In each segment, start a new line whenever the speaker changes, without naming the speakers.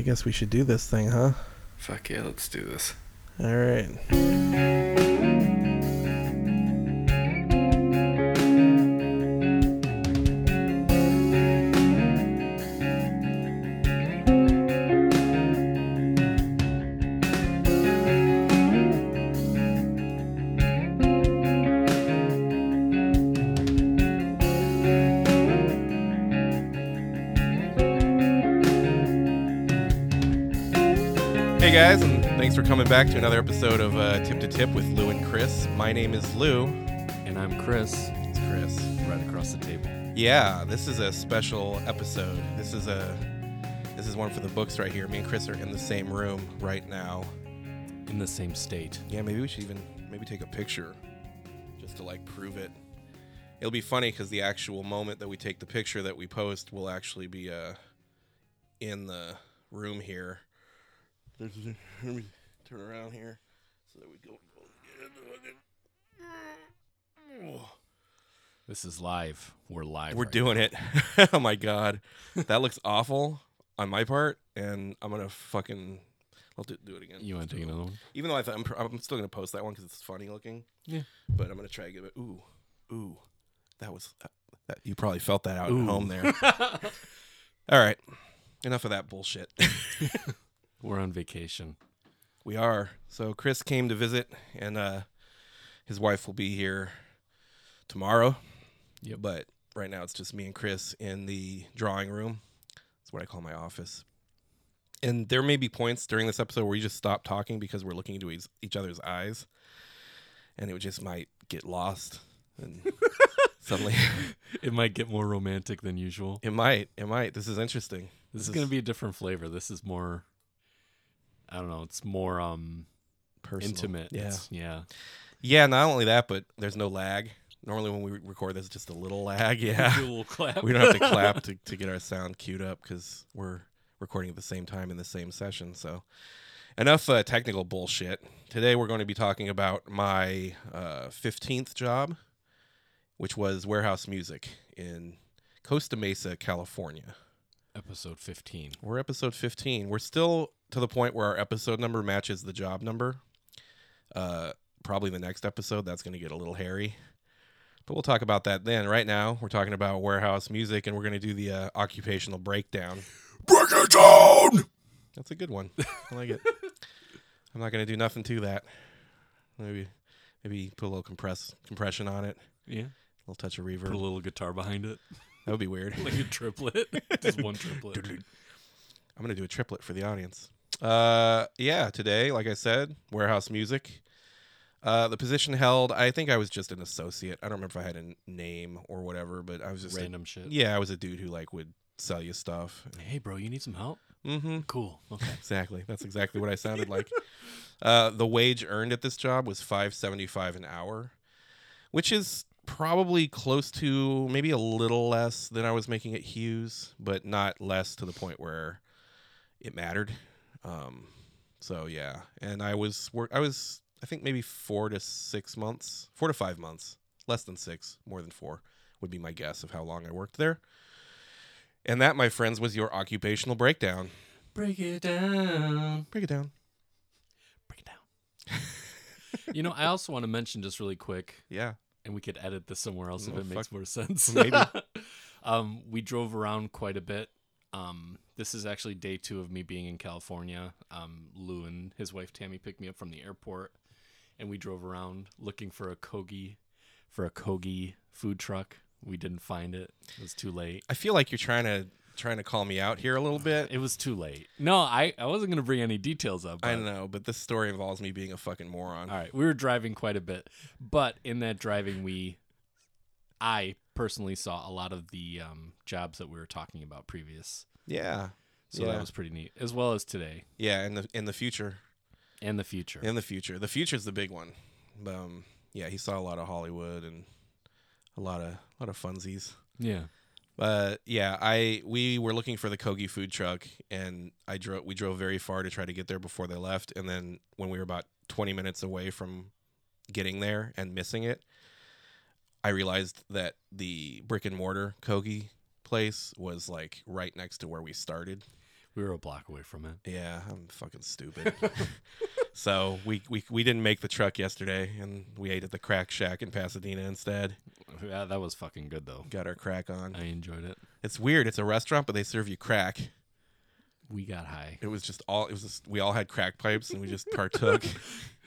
I guess we should do this thing, huh?
Fuck yeah, let's do this.
All right. Back to another episode of uh, Tip to Tip with Lou and Chris. My name is Lou.
And I'm Chris,
It's Chris.
right across the table.
Yeah, this is a special episode. This is a this is one for the books right here. Me and Chris are in the same room right now.
In the same state.
Yeah, maybe we should even maybe take a picture just to like prove it. It'll be funny because the actual moment that we take the picture that we post will actually be uh in the room here. There's, let me turn around here so that we go.
This is live. We're live.
We're
right
doing it. oh my god, that looks awful on my part, and I'm gonna fucking. I'll do, do it again.
You want to take another one?
Even though I th- I'm, pr- I'm still gonna post that one because it's funny looking.
Yeah.
But I'm gonna try to give it. Ooh, ooh, that was that, that. You probably felt that out
Ooh.
at home there. All right, enough of that bullshit.
We're on vacation.
We are. So Chris came to visit, and uh, his wife will be here tomorrow.
Yep.
But right now it's just me and Chris in the drawing room. That's what I call my office. And there may be points during this episode where we just stop talking because we're looking into each, each other's eyes, and it just might get lost, and suddenly
It might get more romantic than usual.
it might, it might. This is interesting.
This, is going to be a different flavor. This is more. I don't know. It's more um
personal.
intimate.
Yeah,
It's- yeah.
yeah. Not only that, but there's no lag. Normally, when we record, there's just a little lag. Yeah,
Do a little clap.
we don't have to clap to, to get our sound queued up because we're recording at the same time in the same session. So, enough uh, technical bullshit. Today, we're going to be talking about my uh, 15th job, which was warehouse music in Costa Mesa, California.
Episode 15.
We're episode 15. We're still to the point where our episode number matches the job number. Uh, probably the next episode, that's going to get a little hairy. But we'll talk about that then. Right now, we're talking about warehouse music, and we're going to do the uh, occupational breakdown.
Break it down.
That's a good one. I like it. I'm not going to do nothing to that. Maybe, maybe put a little compress compression on it,
Yeah.
a little touch of reverb.
Put a little guitar behind it.
That would be weird.
Like a triplet. Just one triplet.
I'm gonna do a triplet for the audience. Uh, yeah, today, like I said, warehouse music. Uh, the position held. I think I was just an associate. I don't remember if I had a name or whatever, but I was just a-
Random shit.
yeah, I was a dude who like would sell you stuff.
Hey, bro, you need some help?
Mm-hmm.
Cool. Okay.
Exactly. That's exactly what I sounded like. Uh, the wage earned at this job was five seventy five an hour, which is probably close to maybe a little less than I was making at Hughes, but not less to the point where it mattered. Um, so yeah, and I was work. I was I think maybe four to six months, four to five months, less than six, more than four would be my guess of how long I worked there. And that, my friends, was your occupational breakdown.
Break it down.
Break it down.
Break it down. you know, I also want to mention just really quick,
Yeah.
and we could edit this somewhere else if
Oh,
it makes more sense.
Maybe.
um, we drove around quite a bit. Um, this is actually day two of me being in California. Um, Lou and his wife Tammy picked me up from the airport, and we drove around looking for a Kogi, for a Kogi food truck. We didn't find it. It was too late.
I feel like you're trying to trying to call me out here a little bit.
It was too late. No, I, I wasn't gonna bring any details up.
I know, but this story involves me being a fucking moron.
All right, we were driving quite a bit, but in that driving, we, I personally saw a lot of the um, jobs that we were talking about previous.
Yeah.
So
Yeah.
that was pretty neat, as well as today
Yeah, in the in the future.
and the future.
In the future. The future's the big one. Um yeah, he saw a lot of Hollywood and a lot of a lot of funsies.
Yeah,
But yeah, I we were looking for the Kogi food truck and I drove we drove very far to try to get there before they left and then when we were about 20 minutes away from getting there and missing it, I realized that the brick and mortar Kogi place was like right next to where we started.
We were a block away from it.
Yeah, I'm fucking stupid. so we, we we didn't make the truck yesterday, and we ate at the Crack Shack in Pasadena instead.
Yeah, that was fucking good though.
Got our crack on.
I enjoyed it.
It's weird. It's a restaurant, but they serve you crack.
We got high.
It was just all. It was just we all had crack pipes, and we just partook.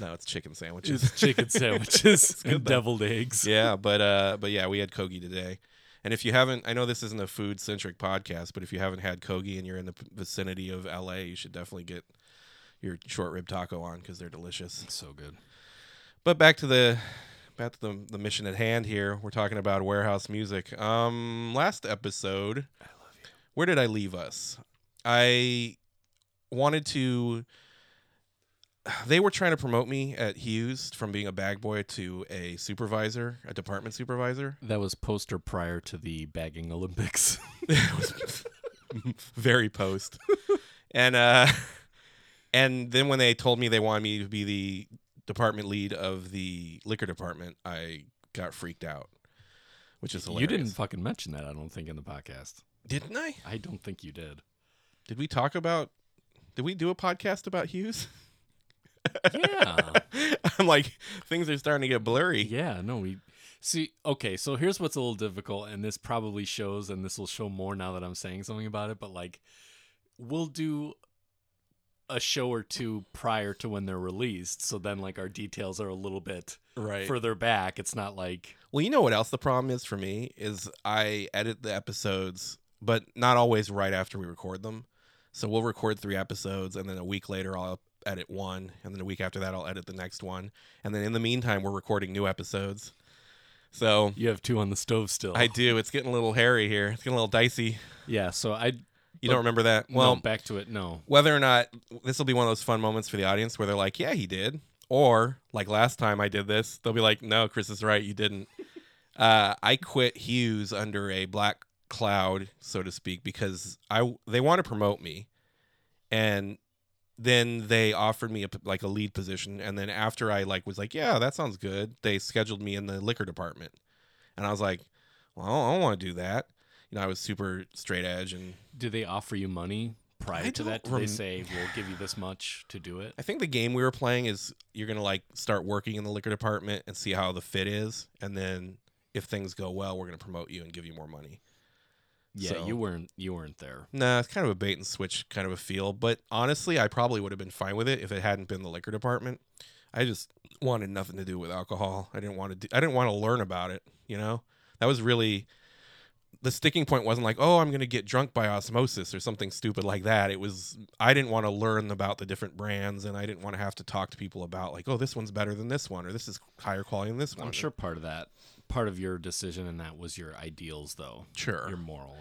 no, it's chicken sandwiches.
It's chicken sandwiches and
though.
deviled eggs.
yeah, but uh, but yeah, we had kogi today. And if you haven't, I know this isn't a food centric podcast, but if you haven't had kogi and you're in the vicinity of LA, you should definitely get your short rib taco on because they're delicious.
So good.
But back to the back to the, the mission at hand here. We're talking about warehouse music. Um last episode
I love you.
where did I leave us? I wanted to they were trying to promote me at Hughes from being a bag boy to a supervisor, a department supervisor.
That was poster prior to the bagging Olympics.
Very post. and uh and then when they told me they wanted me to be the department lead of the liquor department, I got freaked out. Which is hilarious.
you didn't fucking mention that, I don't think, in the podcast.
didn't I?
I don't think you did.
Did we talk about did we do a podcast about Hughes?
Yeah.
I'm like things are starting to get blurry.
yeah, no, we see okay, so here's what's a little difficult, and this probably shows and this will show more now that I'm saying something about it, but like we'll do a show or two prior to when they're released, so then like our details are a little bit
Right.
further back. It's not like
Well, you know what else the problem is for me is I edit the episodes, but not always right after we record them. So we'll record three episodes, and then a week later I'll edit one, and then a week after that I'll edit the next one, and then in the meantime we're recording new episodes. So
you have two on the stove still.
I do. It's getting a little hairy here. It's getting a little dicey.
yeah, so I
You don't remember that?
well
Well,
back to it. No,
whether or not this will be one of those fun moments for the audience where they're like, "Yeah, he did," or like last time I did this, they'll be like, "No, Chris is right, you didn't." uh, I quit Hughes under a black cloud, so to speak, because I they want to promote me, and then they offered me a, like a lead position, and then after I like was like, "Yeah, that sounds good," they scheduled me in the liquor department, and I was like, "Well, I don't, don't want to do that." You know, I was super straight edge and
do they offer you money prior
I
to that?
don't
they say we'll give you this much to do it?
I think the game we were playing is you're gonna like start working in the liquor department and see how the fit is, and then if things go well, we're gonna promote you and give you more money.
Yeah,
So-
you weren't you weren't there.
Nah, it's kind of a bait and switch kind of a feel, but honestly, I probably would have been fine with it if it hadn't been the liquor department. I just wanted nothing to do with alcohol. I didn't want to. Do, I didn't want to learn about it. You know, that was really the sticking point. Wasn't like, oh, I'm gonna get drunk by osmosis or something stupid like that. It was I didn't want to learn about the different brands, and I didn't want to have to talk to people about like, oh, this one's better than this one, or this is higher quality than this one.
I'm sure part of that, part of your decision and that was your ideals, though.
Sure.
Your moral.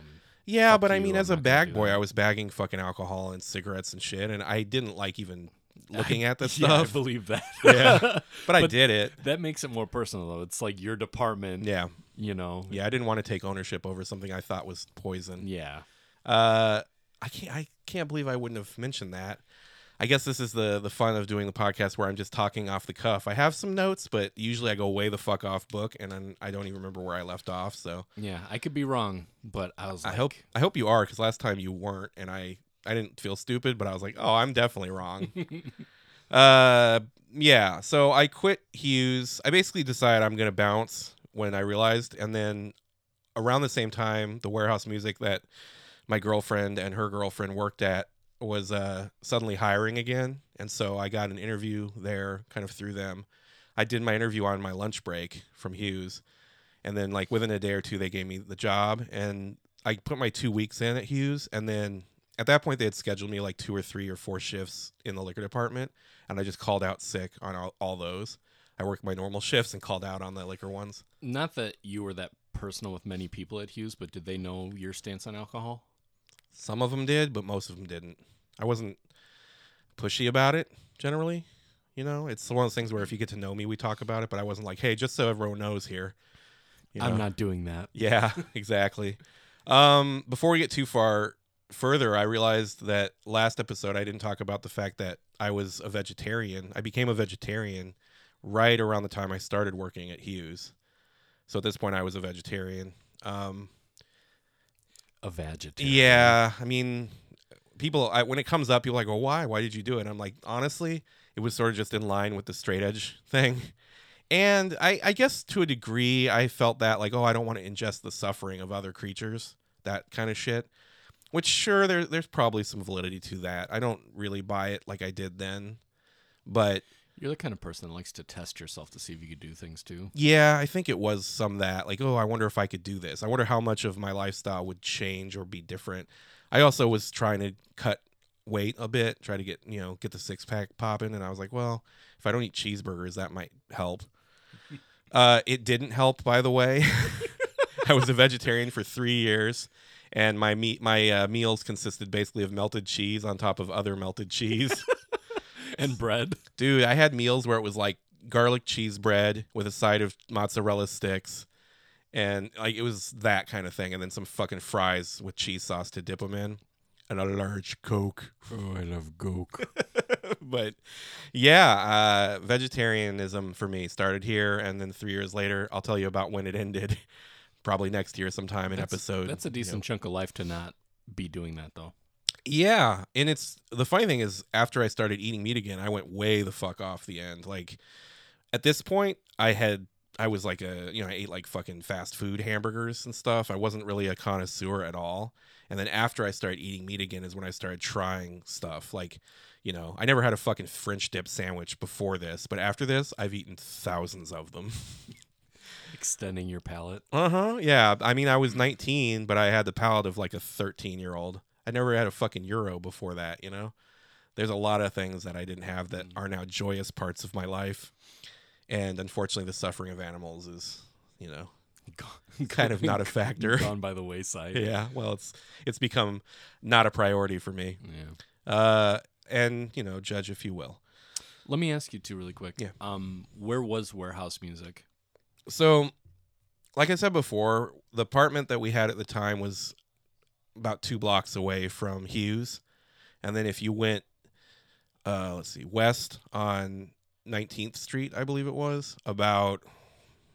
Yeah, but I mean, as a bag boy. I was bagging fucking alcohol and cigarettes and shit, and I didn't like even looking at this
yeah, I believe that.
Yeah. But I
But-
did it.
that makes it more personal, though. It's like your department.
Yeah,
You know.
yeah. I didn't want to take ownership over something I thought was poison.
Yeah.
Uh, I can't. I can't believe I wouldn't have mentioned that. I guess this is the the fun of doing the podcast where I'm just talking off the cuff. I have some notes, but usually I go way the fuck off book, and then I don't even remember where I left off. So
Yeah. I could be wrong, but I was.
I
like,
hope I hope you are, because last time you weren't, and I I didn't feel stupid, but I was like, oh, I'm definitely wrong. uh, yeah. So I quit Hughes. I basically decided I'm gonna bounce when I realized, and then around the same time, the warehouse music that my girlfriend and her girlfriend worked at was uh, suddenly hiring again, and so I got an interview there, kind of through them. I did my interview on my lunch break from Hughes, and then like within a day or two, they gave me the job, and I put my two weeks in at Hughes, and then at that point they had scheduled me like two or three or four shifts in the liquor department, and I just called out sick on all, all those. I worked my normal shifts and called out on the liquor ones.
Not that you were that personal with many people at Hughes, but did they know your stance on alcohol?
Some of them did, but most of them didn't. I wasn't pushy about it generally. You know, it's one of those things where if you get to know me, we talk about it, but I wasn't like, hey, just so everyone knows here. You
I'm not doing that.
Yeah, exactly. Um, before we get too far further, I realized that last episode I didn't talk about the fact that I was a vegetarian. I became a vegetarian right around the time I started working at Hughes. So at this point, I was a vegetarian. Um,
A vegetarian.
yeah, I mean, people I, when it comes up, people are like, "Well, why? Why did you do it?" I'm like, honestly, it was sort of just in line with the straight edge thing. And I, I guess to a degree, I felt that like, oh, I don't want to ingest the suffering of other creatures, that kind of shit. Which sure, there, there's probably some validity to that. I don't really buy it like I did then, but
You're the kind of person that likes to test yourself to see if you could do things too.
yeah, I think it was some that like, oh, I wonder if I could do this. I wonder how much of my lifestyle would change or be different. I also was trying to cut weight a bit, try to get you know get the six pack popping, and I was like, well, if I don't eat cheeseburgers, that might help. uh, it didn't help, by the way. I was a vegetarian for three years, and my meat my uh, meals consisted basically of melted cheese on top of other melted cheese.
And bread.
Dude, I had meals where it was like garlic cheese bread with a side of mozzarella sticks. And like it was that kind of thing. And then some fucking fries with cheese sauce to dip them in. And a large Coke.
Oh, I love Coke.
but yeah, uh, vegetarianism for me started here. And then three years later, I'll tell you about when it ended. Probably next year sometime in
That's-
episode.
That's a
you know.
decent chunk of life to not be doing that though.
Yeah, and it's the funny thing is after I started eating meat again, I went way the fuck off the end. Like at this point, I had I was like a you know I ate like fucking fast food hamburgers and stuff. I wasn't really a connoisseur at all. And then after I started eating meat again is when I started trying stuff like you know I never had a fucking French dip sandwich before this, but after this I've eaten thousands of them.
Extending your palate.
Uh huh. Yeah. I mean, I was 19, but I had the palate of like a 13 year old. I never had a fucking gyro before that. You know, there's a lot of things that I didn't have that are now joyous parts of my life, and unfortunately, the suffering of animals is, you know, kind of not a factor.
Gone by the wayside.
yeah. Well, it's it's become not a priority for me.
Yeah.
Uh, and you know, judge if you will.
Let me ask you two really quick.
Yeah.
Um, where was warehouse music?
So, like I said before, the apartment that we had at the time was about two blocks away from Hughes, and then if you went, uh, let's see, west on 19th Street, I believe it was, about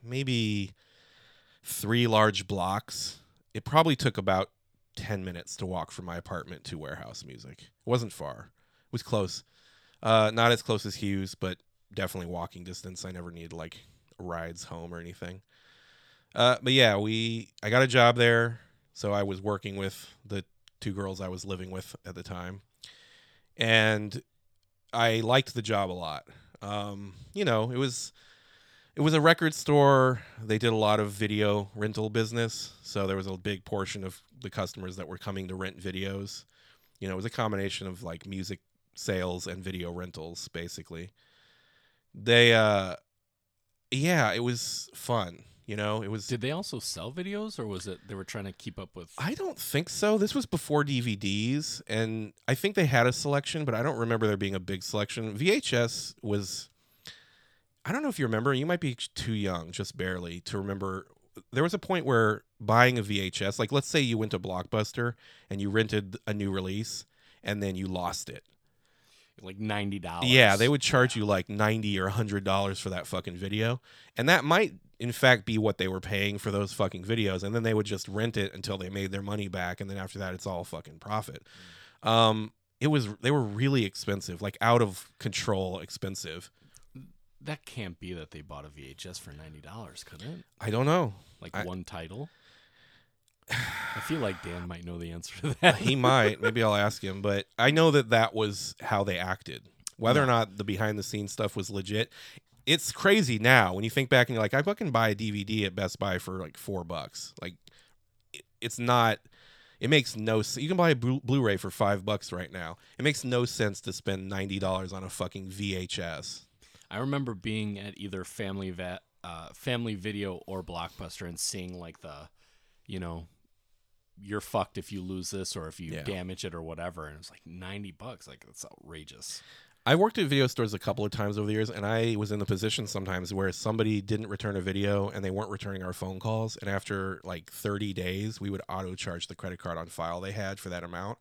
maybe three large blocks. It probably took about 10 minutes to walk from my apartment to warehouse music. It wasn't far. It was close. Uh, not as close as Hughes, but definitely walking distance. I never needed like rides home or anything. Uh, but yeah, we I got a job there, so I was working with the two girls I was living with at the time, and I liked the job a lot. Um, you know, it was it was a record store. They did a lot of video rental business, so there was a big portion of the customers that were coming to rent videos. You know, it was a combination of like music sales and video rentals, basically. They, uh, yeah, it was fun. You know, it was.
Did they also sell videos, or was it they were trying to keep up with?
I don't think so. This was before DVDs, and I think they had a selection, but I don't remember there being a big selection. VHS was. I don't know if you remember. You might be too young, just barely, to remember. There was a point where buying a VHS, like let's say you went to Blockbuster and you rented a new release, and then you lost it.
like ninety dollars.
Yeah, they would charge you like ninety or hundred dollars for that fucking video, and that might, in fact, be what they were paying for those fucking videos, and then they would just rent it until they made their money back, and then after that, it's all fucking profit. Um, it was they were really expensive, like out of control expensive.
That can't be that they bought a VHS for ninety dollars, could it?
I don't know.
Like
I-
one title. I feel like Dan might know the answer to that.
He might. Maybe I'll ask him, but I know that that was how they acted. Whether or not the behind the scenes stuff was legit, it's crazy now when you think back and you're like, I fucking buy a DVD at Best Buy for like four bucks. Like, it- it's not. It makes no. s- You can buy a Blu- Blu-ray for five bucks right now. It makes no sense to spend ninety dollars on a fucking VHS.
I remember being at either Family Va- uh, Family Video or Blockbuster and seeing like the, you know, you're fucked if you lose this or if you
Yeah.
damage it or whatever, and it's like ninety bucks. Like that's outrageous.
I worked at video stores a couple of times over the years, and I was in the position sometimes where somebody didn't return a video and they weren't returning our phone calls. And after like 30 days, we would auto charge the credit card on file they had for that amount.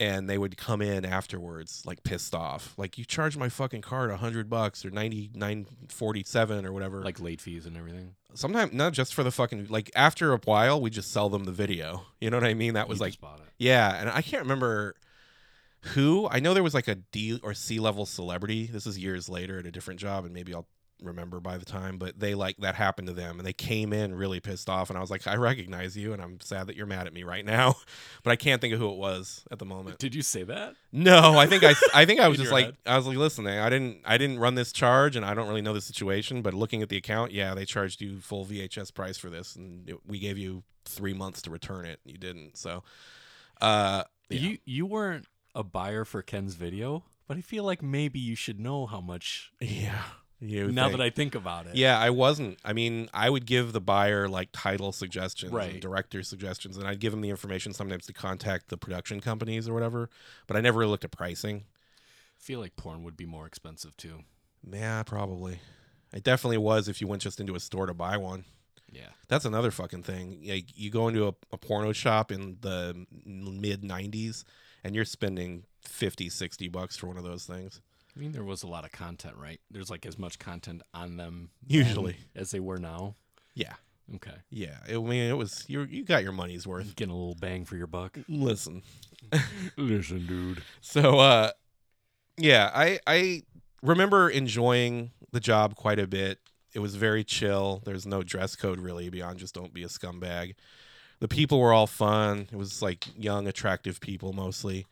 And they would come in afterwards, like pissed off, like you charged my fucking card a hundred bucks or ninety nine forty seven or whatever.
Like late fees and everything.
sometimes not just for the fucking like after a while, we just sell them the video. You know what I mean? That was
You
like
just bought it.
yeah, and I can't remember. Who. I know there was like a D or C level celebrity. This is years later at a different job, and maybe I'll remember by the time, but they like that happened to them and they came in really pissed off. And I was like, I recognize you, and I'm sad that you're mad at me right now, but I can't think of who it was at the moment.
Did you say that?
No, I think I, I think I was just like,
head.
I was like, listen, I didn't, I didn't run this charge, and I don't really know the situation, but looking at the account, yeah, they charged you full VHS price for this, and it, we gave you three months to return it. You didn't, so, uh, yeah.
You you weren't a buyer for Ken's video, but I feel like maybe you should know how much
yeah, you
now
think.
that I think about it.
Yeah, I wasn't. I mean, I would give the buyer like title suggestions
Right.
and director suggestions, and I'd give them the information sometimes to contact the production companies or whatever. But I never really looked at pricing.
I feel like porn would be more expensive too.
Yeah, probably. It definitely was if you went just into a store to buy one.
Yeah.
That's another fucking thing. Like you go into a, a porno shop in the mid 90s and you're spending 50, 60 bucks for one of those things.
I mean, there was a lot of content, right? There's like as much content on them
Usually.
as they were now.
Yeah.
Okay.
Yeah. It, I mean, it was you you got your money's worth.
Getting a little bang for your buck.
Listen.
Listen, dude.
So uh yeah, I I remember enjoying the job quite a bit. It was very chill. There's no dress code really beyond just don't be a scumbag. The people were all fun. It was like young, attractive people mostly.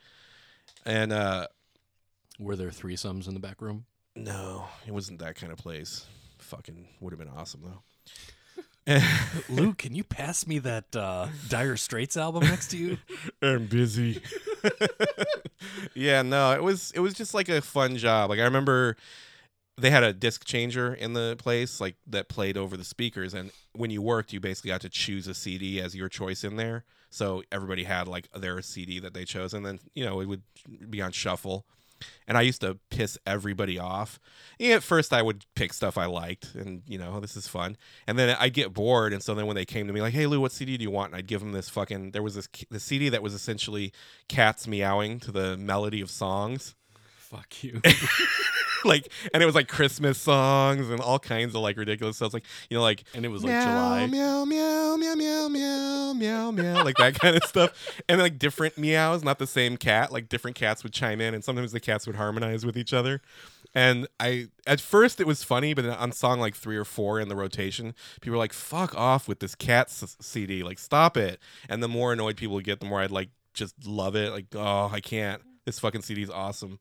And uh
Were there threesomes in the back room?
no, it wasn't that kind of place. Fucking would have been awesome though.
Luke, can you pass me that uh, Dire Straits album next to you?
I'm busy. yeah, no, it was it was just like a fun job. Like I remember they had a disc changer in the place like that played over the speakers and when you worked you basically got to choose a CD as your choice in there. So everybody had like their CD that they chose and then, you know, it would be on shuffle. And I used to piss everybody off. Yeah, at first I would pick stuff I liked and, you know, this is fun. And then I'd get bored and so then when they came to me like, "Hey Lou, what CD do you want?" and I'd give them this fucking there was this the CD that was essentially cats meowing to the melody of songs
Fuck you.
like and it was like christmas songs and all kinds of like ridiculous stuff. Like you know like
And it was like July.
meow,
July.
meow meow meow meow meow meow meow like that kind of stuff. And like different meows not the same cat like different cats would chime in and sometimes the cats would harmonize with each other. And i at first it was funny but then on song like three or four in the rotation people were like fuck off with this cat s- cd like stop it. And the more annoyed people would get the more i'd like just love it. Like oh i can't. This fucking cd is awesome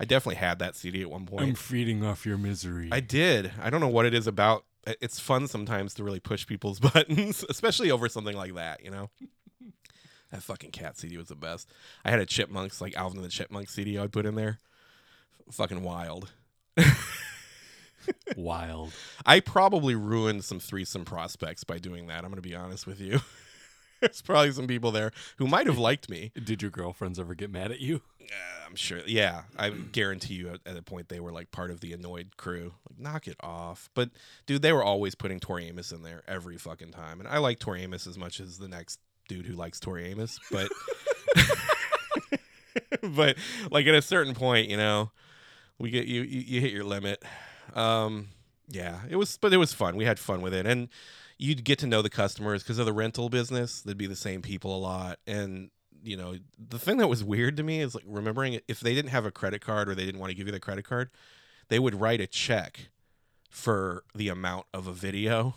i definitely had that cd at one point I'm
feeding off your misery.
I did. I don't know what it is about. Uh, it's fun sometimes to really push people's buttons, especially over something like that, you know? That fucking cat CD was the best. I had a Chipmunks, like Alvin and the Chipmunks CD I'd put in there. Fucking wild.
Wild.
I probably ruined some threesome prospects by doing that. I'm going to be honest with you. There's probably some people there who might have liked me.
Did your girlfriends ever get mad at you?
Uh, I'm sure. Yeah, I guarantee you at, at a point they were like part of the annoyed crew. Like, knock it off. But dude, they were always putting Tori Amos in there every fucking time, and I like Tori Amos as much as the next dude who likes Tori Amos. But, but like at a certain point, you know, we get you you, you hit your limit. Um, yeah, it was, but it was fun. We had fun with it, and you'd get to know the customers because of the rental business. They'd be the same people a lot, and you know, the thing that was weird to me is like remembering if they didn't have a credit card or they didn't want to give you the credit card, they would write a check for the amount of a video.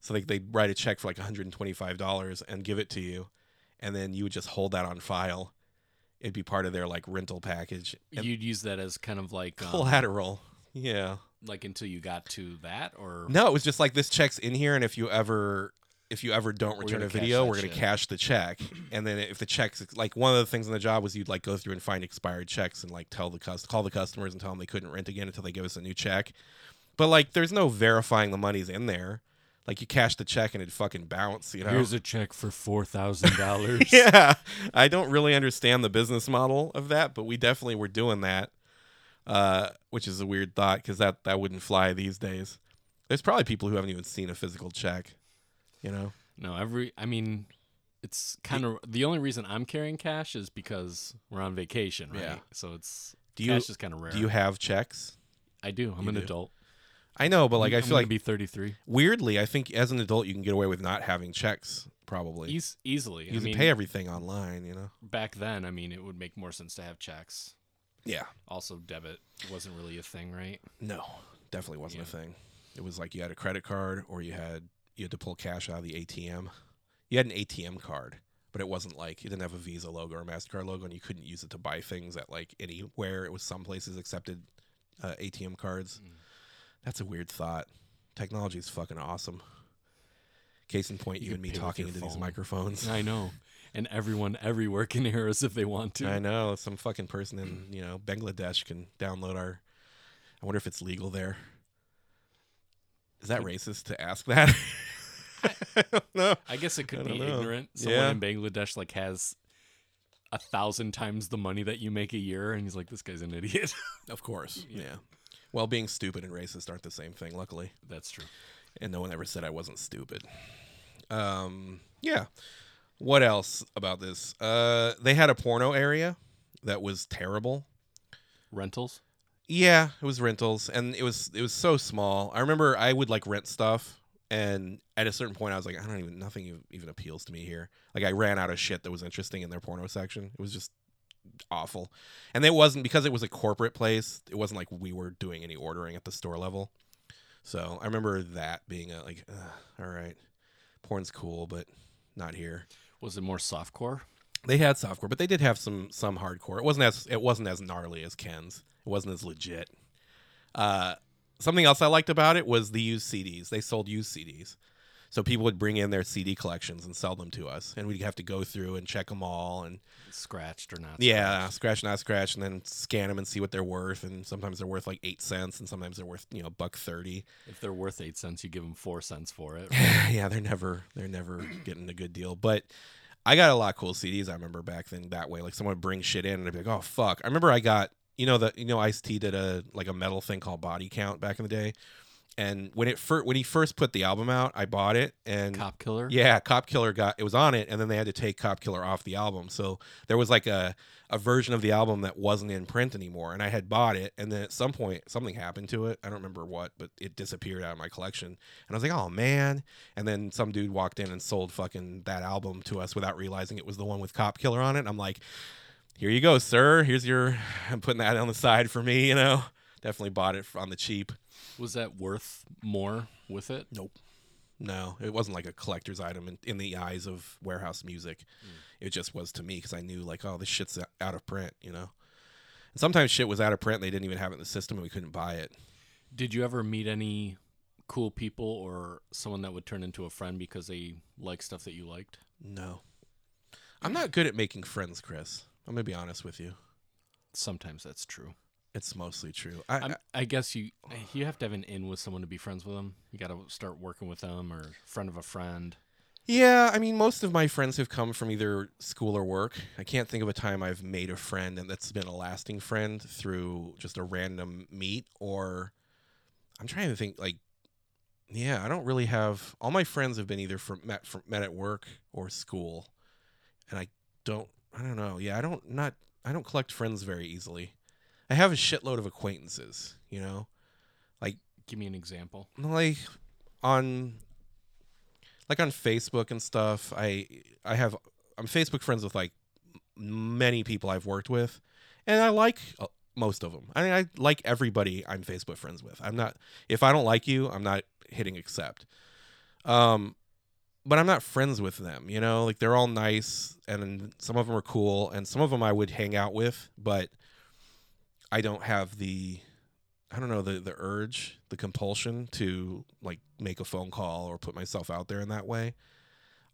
So like they'd write a check for like $125 and give it to you, and then you would just hold that on file. It'd be part of their like rental package. And
You'd use that as kind of like um,
collateral. Yeah.
Like until you got to that, or
No, it was just like this check's in here, and if you ever if you ever don't return a video, we're gonna cash the check. And then if the checks like one of the things in the job was you'd like go through and find expired checks and like tell the cust call the customers and tell them they couldn't rent again until they give us a new check. But like there's no verifying the money's in there. Like you cash the check and it'd fucking bounce, you know?
here's a check for four thousand dollars.
yeah. I don't really understand the business model of that, but we definitely were doing that. Uh, which is a weird thought because that that wouldn't fly these days. There's probably people who haven't even seen a physical check. You know,
No, every. I mean, it's kind of the only reason I'm carrying cash is because we're on vacation, right?
Yeah.
So it's
do you
cash is kind of rare.
do you have checks?
I do. I'm
You
an
do.
adult.
I know, but like I
I'm
feel
gonna
like
be 33.
weirdly, I think as an adult you can get away with not having checks probably.
Eas- easily.
you
I mean,
pay everything online, you know.
back then, I mean, it would make more sense to have checks.
Yeah.
Also, debit wasn't really a thing, right?
No, definitely wasn't a thing. It was like you had a credit card or you had you had to pull cash out of the ATM. You had an ATM card, but it wasn't like it didn't have a Visa logo or a Mastercard logo, and you couldn't use it to buy things at like anywhere. It was some places accepted uh, ATM cards.
Mm.
That's a weird thought. Technology is fucking awesome. Case in point,
You
you, and me talking into these microphones.
I know. And everyone everywhere can hear us if they want to.
I know some fucking person in you know Bangladesh can download our. I wonder if it's legal there. Is that racist to ask that? I don't know.
I guess it could be
know.
ignorant. Someone
Yeah.
in Bangladesh like has a thousand times the money that you make a year, and he's like, "This guy's an idiot."
Of course,
Yeah.
yeah. Well, being stupid and racist aren't the same thing, luckily,
That's true.
and no one ever said I wasn't stupid. Um, yeah. What else about this? Uh, they had a porno area that was terrible.
Rentals.
Yeah, it was rentals, and it was it was so small. I remember I would like rent stuff, and at a certain point, I was like, I don't even nothing even- appeals to me here. Like I ran out of shit that was interesting in their porno section. It was just awful, and it wasn't because it was a corporate place. It wasn't like we were doing any ordering at the store level. So I remember that being a like, all right, porn's cool, but not here.
Was it more softcore?
They had softcore, but they did have some some hardcore. It wasn't as it wasn't as gnarly as Ken's. It wasn't as legit. Uh, something else I liked about it was the used CDs. They sold used CDs, so people would bring in their CD collections and sell them to us, and we'd have to go through and check them all, and
Scratched or not?
yeah, scratched, not scratched, and then scan them and see what they're worth. And sometimes they're worth like eight cents, and sometimes they're worth you know buck thirty.
If they're worth eight cents, you give them four cents for it.
yeah, they're never they're never getting a good deal. But I got a lot of cool CDs. I remember back then that way. Like someone would bring shit in and I'd be like, oh fuck. I remember I got you know the you know Ice T did a like a metal thing called Body Count back in the day. And when it first when he first put the album out, I bought it and
Cop killer.
yeah, Cop Killer got it was on it, and then they had to take Cop Killer off the album. So there was like a a version of the album that wasn't in print anymore, and I had bought it, and then at some point something happened to it. I don't remember what, but it disappeared out of my collection, and I was like, oh man. And then some dude walked in and sold fucking that album to us without realizing it was the one with Cop Killer on it. And I'm like, here you go, sir. Here's your. I'm putting that on the side for me. You know, definitely bought it on the cheap.
Was that worth more with it? Nope.
No, it wasn't like a collector's item in, in the eyes of warehouse music. Hmm. It just was to me because I knew like, oh, this shit's out of print, you know. And sometimes shit was out of print; and they didn't even have it in the system, and we couldn't buy it.
Did you ever meet any cool people or someone that would turn into a friend because they like stuff that you liked?
No, I'm not good at making friends, Chris. I'm gonna be honest with you.
Sometimes that's true.
It's mostly true. I, I
I guess you you have to have an in with someone to be friends with them. You got to start working with them or friend of a friend.
yeah, I mean, most of my friends have come from either school or work. I can't think of a time I've made a friend and that's been a lasting friend through just a random meet or I'm trying to think like yeah, I don't really have all my friends have been either from met from met at work or school. And I don't I don't know. Yeah, I don't not I don't collect friends very easily. I have a shitload of acquaintances, you know?
Like give me an example.
like on like on Facebook and stuff. I I have I'm Facebook friends with like many people I've worked with, and I like uh, most of them. I mean, I like everybody I'm Facebook friends with. I'm not if I don't like you, I'm not hitting accept. Um, but I'm not friends with them. You know, like they're all nice, and some of them are cool, and some of them I would hang out with, but I don't have the I don't know the the urge, the compulsion to like make a phone call or put myself out there in that way.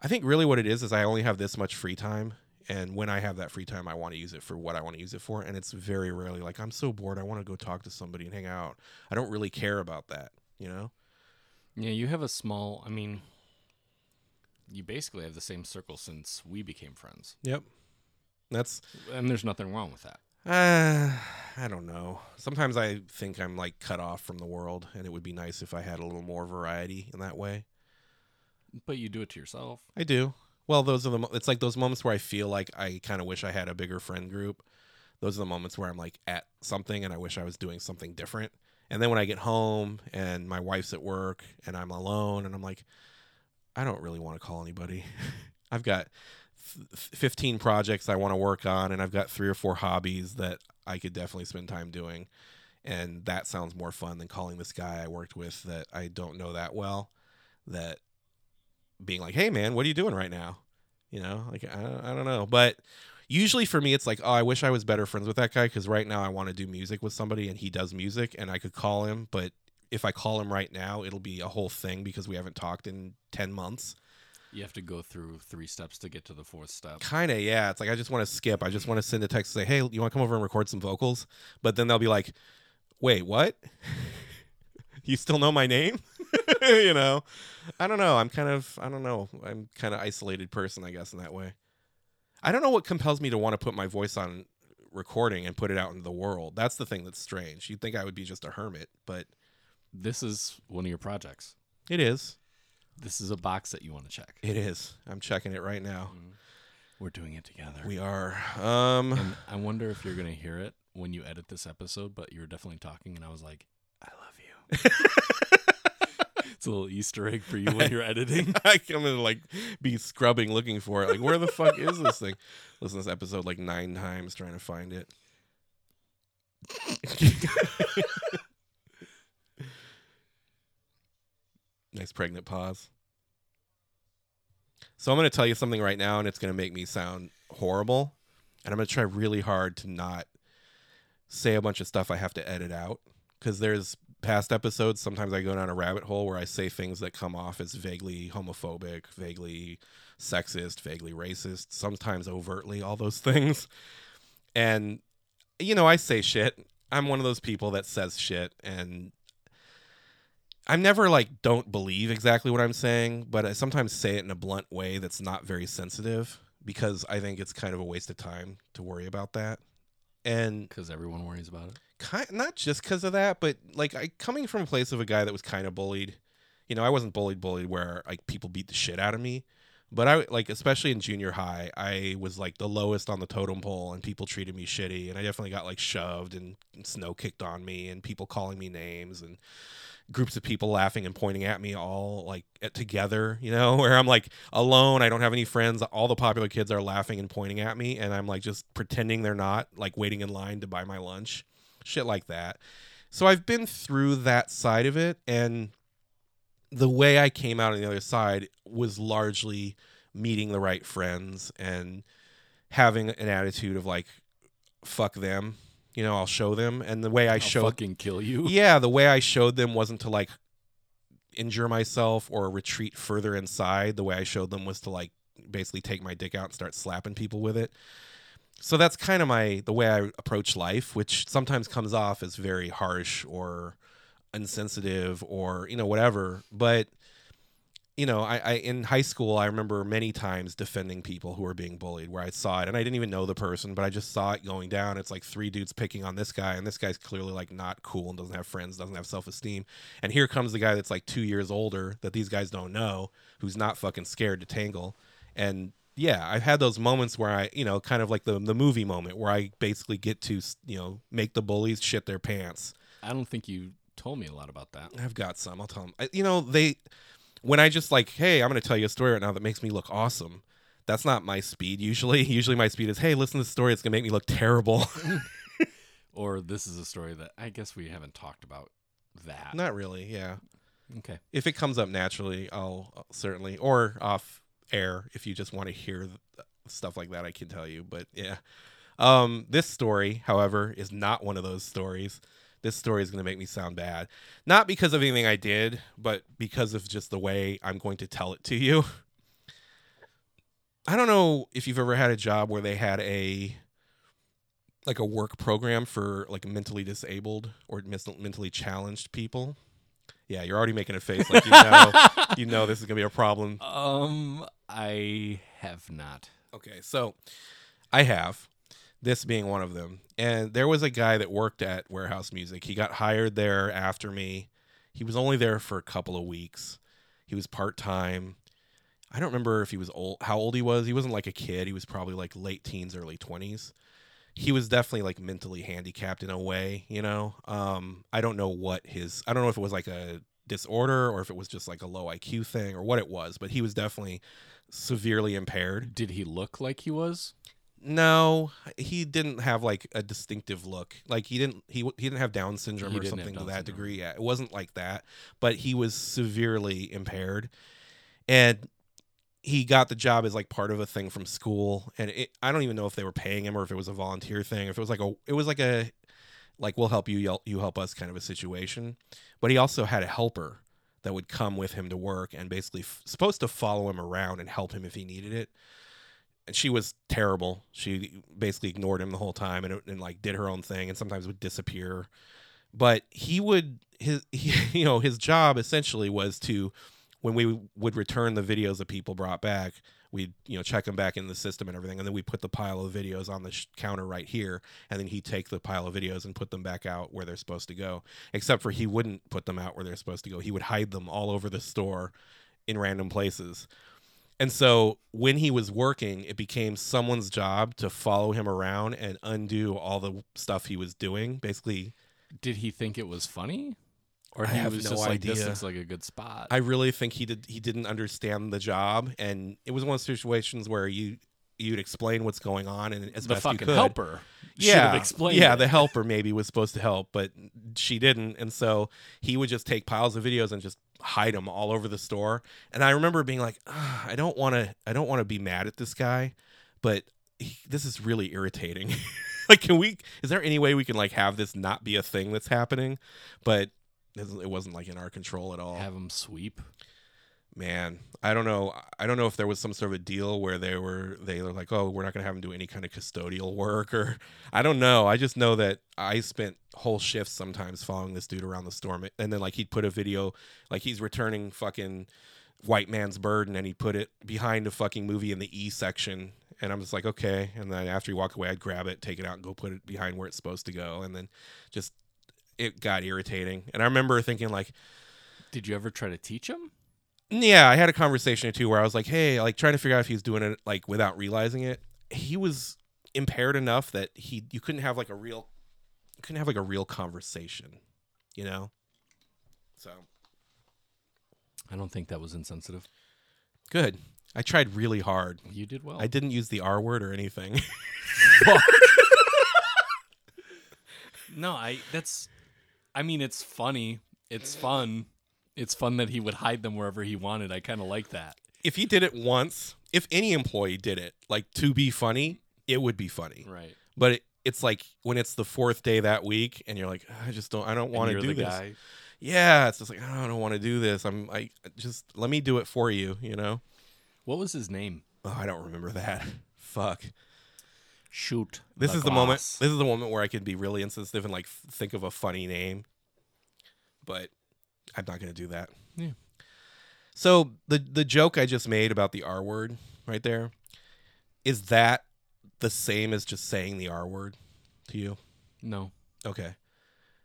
I think really what it is is I only have this much free time and when I have that free time I want to use it for what I want to use it for and it's very rarely like I'm so bored I want to go talk to somebody and hang out. I don't really care about that, you know?
Yeah, you have a small. I mean, you basically have the same circle since we became friends,
Yep. That's
and there's nothing wrong with that.
Uh I don't know. Sometimes I think I'm like cut off from the world and it would be nice if I had a little more variety in that way.
But you do it to yourself.
I do. Well, those are the. Mo- it's like those moments where I feel like I kind of wish I had a bigger friend group. Those are the moments where I'm like at something and I wish I was doing something different. And then when I get home and my wife's at work and I'm alone and I'm like, I don't really want to call anybody. I've got 15 projects I want to work on, and I've got three or four hobbies that I could definitely spend time doing. And that sounds more fun than calling this guy I worked with that I don't know that well. That being like, hey, man, what are you doing right now? You know, like, I, don't- I don't know. But usually for me, it's like, oh, I wish I was better friends with that guy because right now I want to do music with somebody and he does music and I could call him. But if I call him right now, it'll be a whole thing because we haven't talked in 10 months.
You have to go through three steps to get to the fourth step.
Kind of, yeah. It's like I just want to skip. I just want to send a text and say, "Hey, you want to come over and record some vocals?" But then they'll be like, "Wait, what? you still know my name?" you know, I don't know. I'm kind of, I don't know. I'm kind of isolated person, I guess, in that way. I don't know what compels me to want to put my voice on recording and put it out into the world. That's the thing that's strange. You'd think I would be just a hermit, but
This is one of your projects.
it is.
This is a box that you want to check.
It is. I'm checking it right now.
We're doing it together.
We are. Um,
and I wonder if you're gonna hear it when you edit this episode. But you were definitely talking, and I was like, "I love you." it's a little Easter egg for you when you're editing.
I'm gonna like be scrubbing looking for it. Like, where the fuck is this thing? Listen to this episode like nine times trying to find it. Nice pregnant pause. So I'm gonna tell you something right now, and it's gonna make me sound horrible, and I'm gonna try really hard to not say a bunch of stuff I have to edit out because there's past episodes sometimes i go down a rabbit hole where i say things that come off as vaguely homophobic vaguely sexist vaguely racist sometimes overtly all those things and you know i say shit i'm one of those people that says shit and i'm never like don't believe exactly what i'm saying but i sometimes say it in a blunt way that's not very sensitive because i think it's kind of a waste of time to worry about that and
Because everyone worries about it.
kind not just because of that, but like I coming from a place of a guy that was kind of bullied. You know, I wasn't bullied, bullied where like people beat the shit out of me, but I like especially in junior high, I was like the lowest on the totem pole, and people treated me shitty, and I definitely got like shoved and snow kicked on me, and people calling me names, and groups of people laughing and pointing at me all like eh, together, you know, where I'm like alone, I don't have any friends, all the popular kids are laughing and pointing at me and I'm like just pretending they're not, like waiting in line to buy my lunch. Shit like that. So I've been through that side of it and the way I came out on the other side was largely meeting the right friends and having an attitude of like fuck them, you know, I'll show them and the way I
I'll
showed
fucking kill you.
yeah, the way I showed them wasn't to like injure myself or retreat further inside. The way I showed them was to like basically take my dick out and start slapping people with it. So that's kind of my the way I approach life, which sometimes comes off as very harsh or insensitive or you know whatever. But you know, I, I in high school I remember many times defending people who were being bullied where I saw it and I didn't even know the person, but I just saw it going down. It's like three dudes picking on this guy, and this guy's clearly like not cool and doesn't have friends, doesn't have self esteem. And here comes the guy that's like two years older that these guys don't know, who's not fucking scared to tangle. And yeah, I've had those moments where I, you know, kind of like the the movie moment where I basically get to, you know, make the bullies shit their pants.
I don't think you told me a lot about that.
I've got some. I'll tell them. I, you know, they when I just like, hey, I'm going to tell you a story right now that makes me look awesome. That's not my speed usually. Usually my speed is, hey, listen to the story. It's going to make me look terrible.
Or this is a story that I guess we haven't talked about that.
not really. Yeah.
Okay.
If it comes up naturally, I'll, I'll certainly, or off air, if you just want to hear th- stuff like that, I can tell you. But yeah. Um, this story, however, is not one of those stories. This story is going to make me sound bad. Not because of anything I did, but because of just the way I'm going to tell it to you. I don't know if you've ever had a job where they had a like a work program for like mentally disabled or mentally challenged people. Yeah, you're already making a face like you know you know this is going to be a problem.
Um, I have not.
Okay, so I have this being one of them. And there was a guy that worked at Warehouse Music. He got hired there after me. He was only there for a couple of weeks. He was part-time. I don't remember if he was old how old he was. He wasn't like a kid. He was probably like late teens, early 20s. He was definitely like mentally handicapped in a way, you know. Um I don't know what his I don't know if it was like a disorder or if it was just like a low IQ thing or what it was, but he was definitely severely impaired.
Did he look like he was?
No, he didn't have like a distinctive look. Like he didn't he he didn't have Down syndrome
He
or
didn't have
something to
Down
that
syndrome.
degree. Yeah, it wasn't like that, but he was severely impaired, and he got the job as like part of a thing from school. And it, I don't even know if they were paying him or if it was a volunteer thing. If it was like a it was like a like we'll help you, you'll- you help us kind of a situation. But he also had a helper that would come with him to work and basically f- supposed to follow him around and help him if he needed it and she was terrible. She basically ignored him the whole time and, and like did her own thing and sometimes would disappear. But he would his he, you know his job essentially was to when we would return the videos that people brought back, we'd you know check them back in the system and everything, and then we put the pile of videos on the sh- counter right here, and then he'd take the pile of videos and put them back out where they're supposed to go. Except for he wouldn't put them out where they're supposed to go. He would hide them all over the store in random places. And so when he was working, it became someone's job to follow him around and undo all the stuff he was doing. Basically,
Did he think it was funny? Or
I
he
have
was
no
just like this looks like a good spot.
I really think he did he didn't understand the job and it was one of those situations where you you'd explain what's going on and as
the
best you
fucking
could.
helper should
yeah,
have explained
Yeah,
it.
the helper maybe was supposed to help, but she didn't, and so he would just take piles of videos and just hide them all over the store. And I remember being like, "Ah, I don't want to, I don't want to be mad at this guy, but he, this is really irritating. like, can we? Is there any way we can like have this not be a thing that's happening? But it wasn't like in our control at all
have them sweep.
Man i don't know i don't know if there was some sort of a deal where they were they were like oh we're not going to have him do any kind of custodial work or i don't know i just know that i spent whole shifts sometimes following this dude around the store and then like he'd put a video like he's returning fucking white man's burden and he'd put it behind a fucking movie in the e section and i'm just like okay and then after he walk away i'd grab it take it out and go put it behind where it's supposed to go and then just it got irritating and i remember thinking like
Did you ever try to teach him?
Yeah, I had a conversation or two where I was like, hey, like trying to figure out if he was doing it like without realizing it. He was impaired enough that he you couldn't have like a real you couldn't have like a real conversation, you know? So
I don't think that was insensitive.
good. I tried really hard.
You did well.
I didn't use the R word or anything.
no, I that's I mean it's funny. It's fun. It's fun that he would hide them wherever he wanted. I kind of like that.
if he did it once, if any employee did it, like to be funny, it would be funny.
Right.
But it, it's like when it's the fourth day that week and you're like, I just don't I don't want to do
the
this.
guy.
yeah it's just like "Oh, i don't want to do this i'm i just let me do it for you you know
What was his name?
oh i don't remember that fuck
Shoot.
this is the moment this is the moment where i can be really insensitive and like think of a funny name but i'm not gonna do that
Yeah.
so the the joke i just made about the r word right there is that the same as just saying the r word to you
No.
Okay.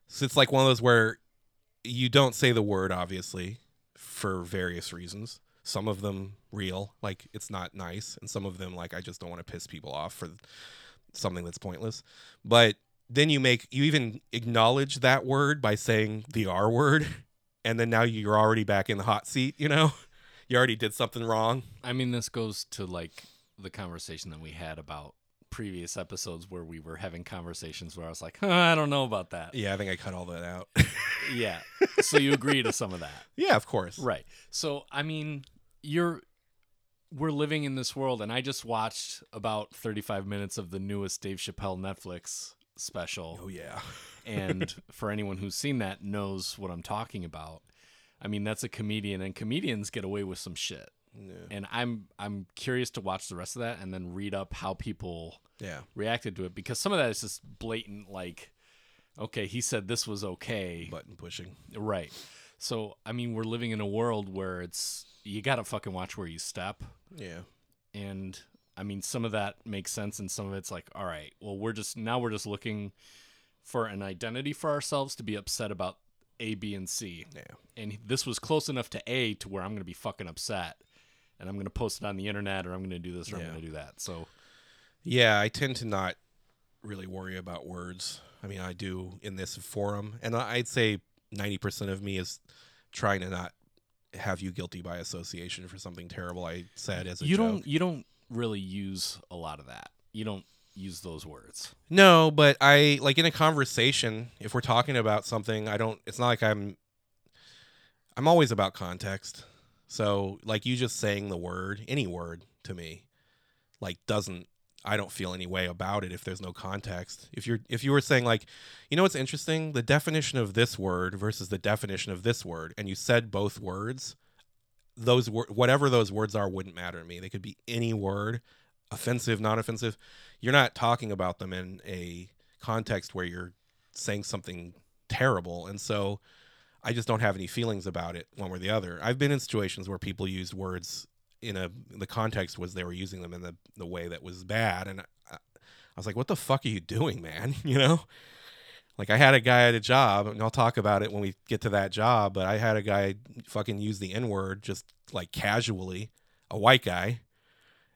So it's like one of those where you don't say the word, obviously, for various reasons. Some of them real, like it's not nice, and some of them like I just don't want to piss people off for something that's pointless. But then you make you even acknowledge that word by saying the R word, and then now you're already back in the hot seat, you know? You already did something wrong.
I mean, this goes to like the conversation that we had about previous episodes where we were having conversations where I was like, huh, I don't know about that.
Yeah, I think I cut all that out.
Yeah. So you agree to some of that.
yeah, of course.
Right. So, I mean, you're we're living in this world and I just watched about 35 minutes of the newest Dave Chappelle Netflix special.
Oh yeah.
and for anyone who's seen that knows what I'm talking about. I mean, that's a comedian and comedians get away with some shit.
Yeah.
And I'm I'm curious to watch the rest of that and then read up how people
Yeah.
reacted to it because some of that is just blatant like okay, he said this was okay.
Button pushing.
Right. So, I mean, we're living in a world where it's you got to fucking watch where you step
Yeah.
and I mean, some of that makes sense, and some of it's like, all right, well, we're just now we're just looking for an identity for ourselves to be upset about A, B, and C,
Yeah.
and this was close enough to A to where I'm going to be fucking upset, and I'm going to post it on the internet, or I'm going to do this, or
Yeah.
I'm going to do that. So,
Yeah, I tend to not really worry about words. I mean, I do in this forum, and I'd say ninety percent of me is trying to not have you guilty by association for something terrible I said as a
you
joke.
don't you don't really use a lot of that. You don't use those words.
No, but I like in a conversation, if we're talking about something, I don't it's not like I'm I'm always about context. So, like you just saying the word, any word to me, like doesn't I don't feel any way about it if there's no context. If you're if you were saying like, you know what's interesting? The definition of this word versus the definition of this word and you said both words, those wor- whatever those words are wouldn't matter to me. They could be any word, offensive, non-offensive. You're not talking about them in a context where you're saying something terrible. And so I just don't have any feelings about it one way or the other. I've been in situations where people used words in a the context was they were using them in the the way that was bad and I, I was like what the fuck are you doing man you know like I had a guy at a job and I'll talk about it when we get to that job but I had a guy fucking use the n word just like casually a white guy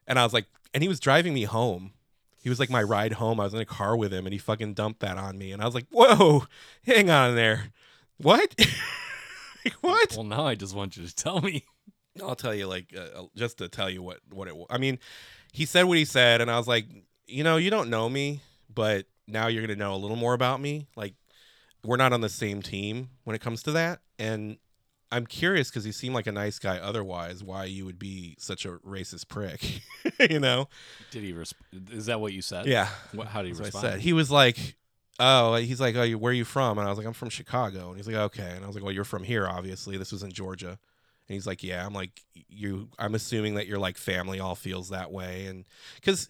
and I was like and he was driving me home he was like my ride home I was in a car with him and he fucking dumped that on me and I was like whoa hang on there what like, what
Well, now I just want you to tell me.
I'll tell you, like, uh, just to tell you what what it. was. I mean, he said what he said, and I was like, you know, you don't know me, but now you're gonna know a little more about me. Like, we're not on the same team when it comes to that, and I'm curious because you seem like a nice guy. Otherwise, why you would be such a racist prick? you know?
Did he? Resp- is that what you said?
Yeah.
What, how did he
That's
respond?
I said. He was like, "Oh," he's like, "Oh, where are you from?" And I was like, "I'm from Chicago." And he's like, "Okay." And I was like, "Well, you're from here, obviously. This was in Georgia." And he's like, "Yeah." I'm like, "You." I'm assuming that your like family all feels that way, and because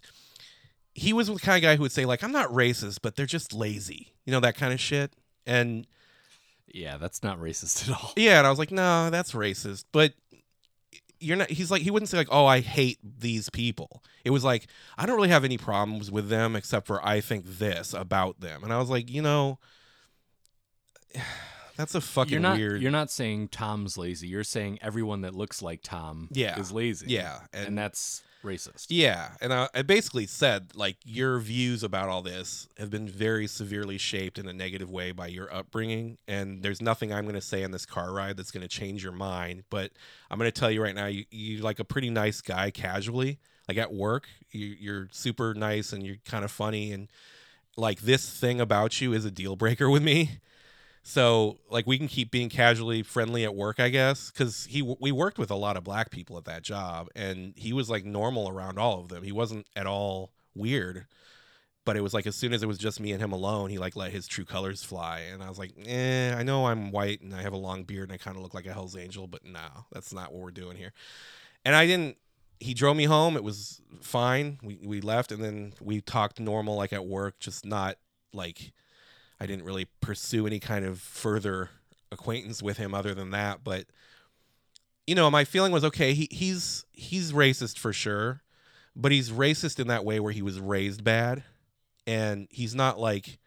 he was the kind of guy who would say like, "I'm not racist, but they're just lazy," you know, that kind of shit. And
Yeah, that's not racist at all.
yeah, and I was like, "No, that's racist," but. You're not. He's like he wouldn't say like, "Oh, I hate these people." It was like, "I don't really have any problems with them except for I think this about them." And I was like, you know, that's a fucking
you're not.
weird.
You're not saying Tom's lazy. You're saying everyone that looks like Tom
Yeah.
is lazy.
yeah,
and,
and,
that's racist.
yeah, and I, I basically said like your views about all this have been very severely shaped in a negative way by your upbringing, and there's nothing I'm going to say in this car ride that's going to change your mind. But I'm going to tell you right now, you you like a pretty nice guy casually, like at work, you, you're super nice and you're kind of funny, and like this thing about you is a deal breaker with me. So like we can keep being casually friendly at work, I guess, because he we worked with a lot of black people at that job, and he was like normal around all of them. He wasn't at all weird, but it was like as soon as it was just me and him alone, he like let his true colors fly, and I was like, eh, I know I'm white and I have a long beard and I kind of look like a Hell's Angel, but no, that's not what we're doing here. And I didn't. He drove me home. It was fine. We we left, and then we talked normal, like at work, just not like I didn't really pursue any kind of further acquaintance with him other than that. But you know, my feeling was okay. He he's he's racist for sure, but he's racist in that way where he was raised bad, and he's not like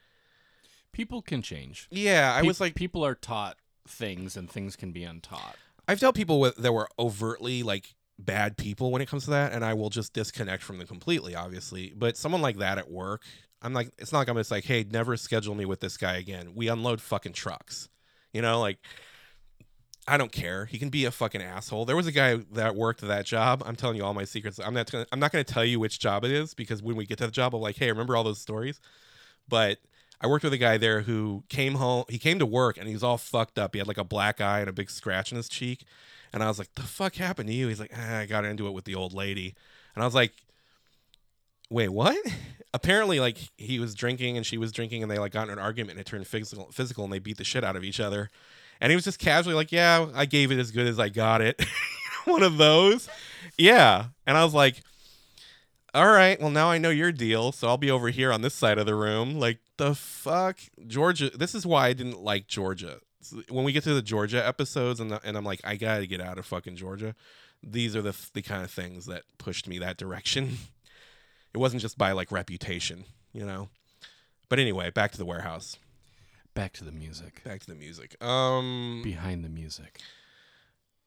People can change.
yeah. I
Pe-
was like
people are taught things, and things can be untaught.
I've dealt people with that were overtly like bad people when it comes to that, and I will just disconnect from them completely, obviously. But someone like that at work, I'm like, it's not like I'm just like, hey, never schedule me with this guy again. We unload fucking trucks, you know, like. I don't care. He can be a fucking asshole. There was a guy that worked that job. I'm telling you all my secrets. I'm not. Gonna, I'm not going to tell you which job it is because when we get to the job, I'm like, hey, remember all those stories? But I worked with a guy there who came home. He came to work and he was all fucked up. He had like a black eye and a big scratch in his cheek. And I was like, "The fuck happened to you?" He's like, ah, "I got into it with the old lady." And I was like, "Wait, what?" Apparently, like he was drinking and she was drinking, and they like got in an argument and it turned physical, physical, and they beat the shit out of each other. And he was just casually like, "Yeah, I gave it as good as I got it." One of those, yeah. And I was like, all right, well now I know your deal, so I'll be over here on this side of the room. Like the fuck, Georgia. This is why I didn't like Georgia. When we get to the Georgia episodes, and and I'm like, I gotta get out of fucking Georgia. These are the the kind of things that pushed me that direction. It wasn't just by like reputation, you know. But anyway, back to the warehouse.
Back to the music.
Back to the music. Um,
Behind the music.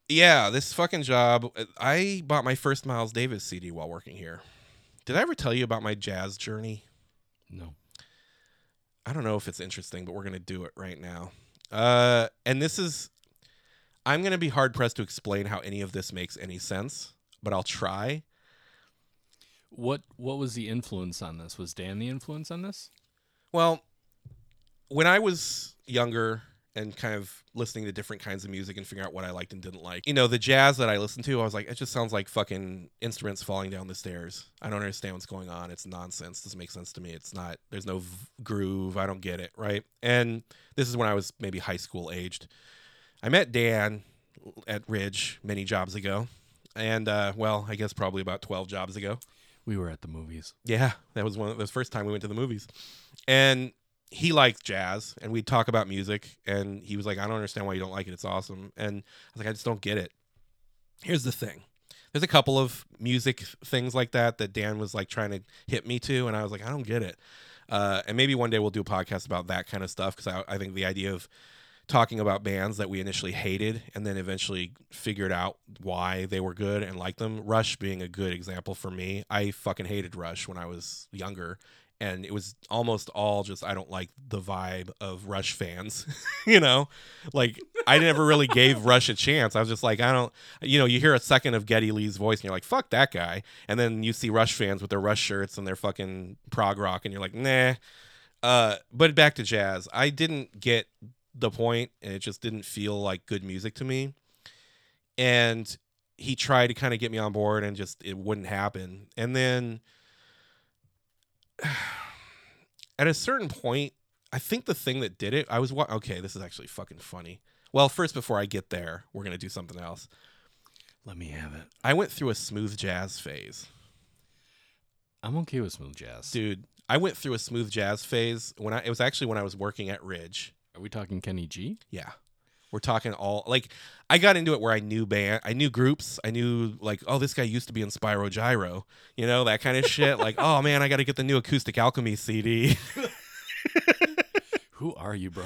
yeah, this fucking job. I bought my first Miles Davis CD while working here. Did I ever tell you about my jazz journey?
No.
I don't know if it's interesting, but we're gonna do it right now. Uh, and this is, I'm going to be hard pressed to explain how any of this makes any sense, but I'll try.
What what was the influence on this? Was Dan the influence on this?
Well, when I was younger and kind of listening to different kinds of music and figuring out what I liked and didn't like, you know, the jazz that I listened to, I was like, it just sounds like fucking instruments falling down the stairs. I don't understand what's going on. It's nonsense. Doesn't make sense to me. It's not, there's no v- groove. I don't get it. Right. And this is when I was maybe high school aged. I met Dan at Ridge many jobs ago. And, uh, well, I guess probably about 12 jobs ago.
We were at the movies.
Yeah, that was one of the first time we went to the movies. And he liked jazz and we'd talk about music and he was like, I don't understand why you don't like it. It's awesome. And I was like, I just don't get it. Here's the thing. There's a couple of music things like that that Dan was like trying to hit me to, and I was like, I don't get it. Uh, and maybe one day we'll do a podcast about that kind of stuff because I, I think the idea of talking about bands that we initially hated and then eventually figured out why they were good and liked them. Rush being a good example for me. I fucking hated Rush when I was younger. And it was almost all just I don't like the vibe of Rush fans, you know, like I never really gave Rush a chance. I was just like I don't, you know, you hear a second of Geddy Lee's voice and you're like fuck that guy, and then you see Rush fans with their Rush shirts and their fucking prog rock and you're like nah. Uh, but back to jazz, I didn't get the point and it just didn't feel like good music to me. And he tried to kind of get me on board and just it wouldn't happen. And then at a certain point i think the thing that did it i was wa- okay this is actually fucking funny. Well first before i get there we're going to do something else.
Let me have it.
i went through a smooth jazz phase.
I'm okay with smooth jazz.
dude i went through a smooth jazz phase when i it was actually when i was working at ridge
Are we talking Kenny G?
Yeah. We're talking all like I got into it where I knew band I knew groups. I knew like, oh, this guy used to be in Spyro Gyra. You know, that kind of shit. Like, oh man, I gotta get the new acoustic alchemy CD.
Who are you, bro?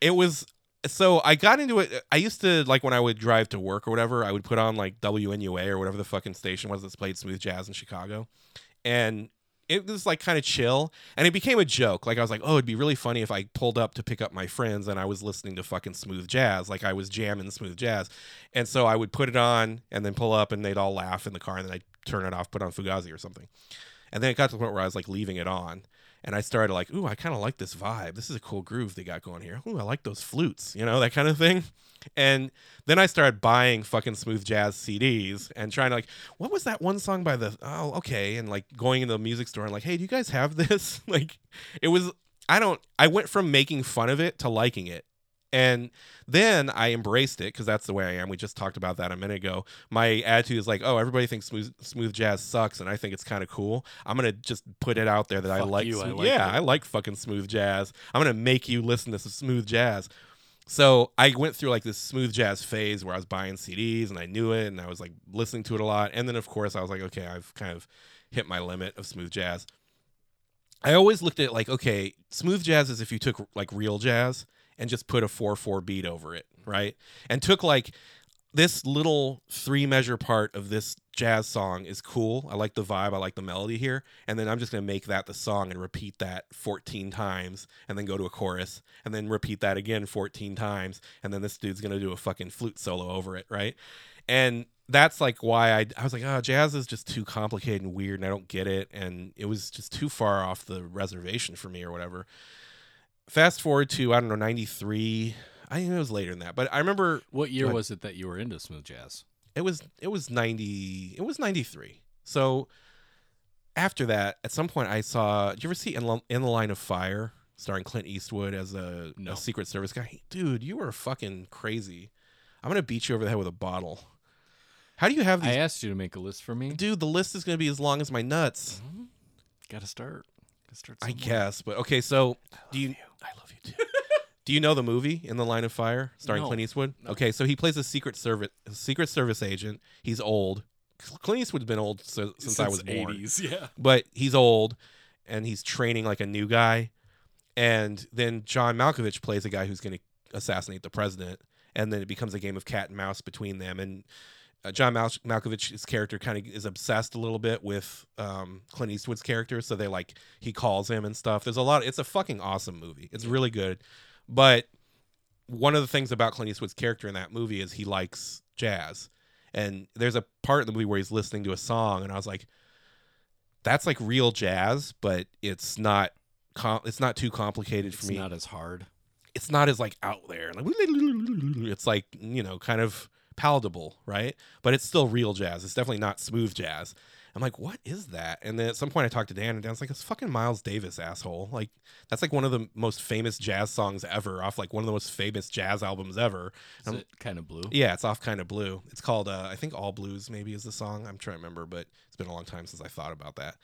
it was so I got into it. I used to like when I would drive to work or whatever, I would put on like WNUA or whatever the fucking station was that's played smooth jazz in Chicago. And it was like kind of chill and it became a joke. Like I was like, oh, it'd be really funny if I pulled up to pick up my friends and I was listening to fucking smooth jazz, like I was jamming smooth jazz. And so I would put it on and then pull up and they'd all laugh in the car and then I'd turn it off, put on Fugazi or something. And then it got to the point where I was like leaving it on. And I started like, ooh, I kind of like this vibe. This is a cool groove they got going here. Ooh, I like those flutes, you know, that kind of thing. And then I started buying fucking smooth jazz CDs and trying to like, what was that one song by the? Oh, okay. And like going into the music store and like, hey, do you guys have this? like, it was. I don't. I went from making fun of it to liking it. And then I embraced it because that's the way I am. We just talked about that a minute ago. My attitude is like, oh, everybody thinks smooth, smooth jazz sucks, and I think it's kind of cool. I'm gonna just put it out there that I like.
you, I like
yeah,
it.
I like fucking smooth jazz. I'm gonna make you listen to some smooth jazz. So I went through like this smooth jazz phase where I was buying CDs and I knew it and I was like listening to it a lot. And then of course I was like, okay, I've kind of hit my limit of smooth jazz. I always looked at like, okay, smooth jazz is if you took like real jazz and just put a 4 4 beat over it, right? And took like this little three measure part of this jazz song is cool. I like the vibe, I like the melody here. And then I'm just going to make that the song and repeat that 14 times and then go to a chorus and then repeat that again 14 times. And then this dude's going to do a fucking flute solo over it, right? And that's like why I, I was like, oh, jazz is just too complicated and weird and I don't get it. And it was just too far off the reservation for me or whatever. Fast forward to, I don't know, 93. I think it was later than that. But I remember
What year was it that you were into smooth jazz?
it was it was 90 it was 93 so after that at some point i saw did you ever see in, in the line of fire starring clint eastwood as a,
No.
a secret service guy dude you were fucking crazy i'm gonna beat you over the head with a bottle how do you have
I asked you to make a list for me.
dude the list is gonna be as long as my nuts mm-hmm.
Got to start. Got to start.
i guess but okay so do you
I love you too.
Do you know the movie In the Line of Fire starring
No.
Clint Eastwood?
No.
Okay, so he plays a secret service a secret service agent. He's old. Clint Eastwood's been old so, since, I was born.
80s, yeah.
But he's old and he's training like a new guy. And then John Malkovich plays a guy who's going to assassinate the president and then it becomes a game of cat and mouse between them and uh, John Mal- Malkovich's character kind of is obsessed a little bit with um, Clint Eastwood's character, so they like he calls him and stuff. There's a lot. It's a fucking awesome movie. It's really good, but one of the things about Clint Eastwood's character in that movie is he likes jazz. And there's a part in the movie where he's listening to a song, and I was like, "That's like real jazz, but it's not. Com- it's not too complicated for
It's
me.
not as hard.
it's not as like out there. Like it's like you know, kind of palatable, right? But it's still real jazz. It's definitely not smooth jazz. I'm like, what is that? And then at some point, I talked to Dan, and Dan's like, it's fucking Miles Davis, asshole. Like that's like one of the most famous jazz songs ever, off like one of the most famous jazz albums ever.
Is it kind of blue?
Yeah, it's off kind of blue. It's called uh, I think All Blues maybe is the song. I'm trying to remember, but it's been a long time since I thought about that.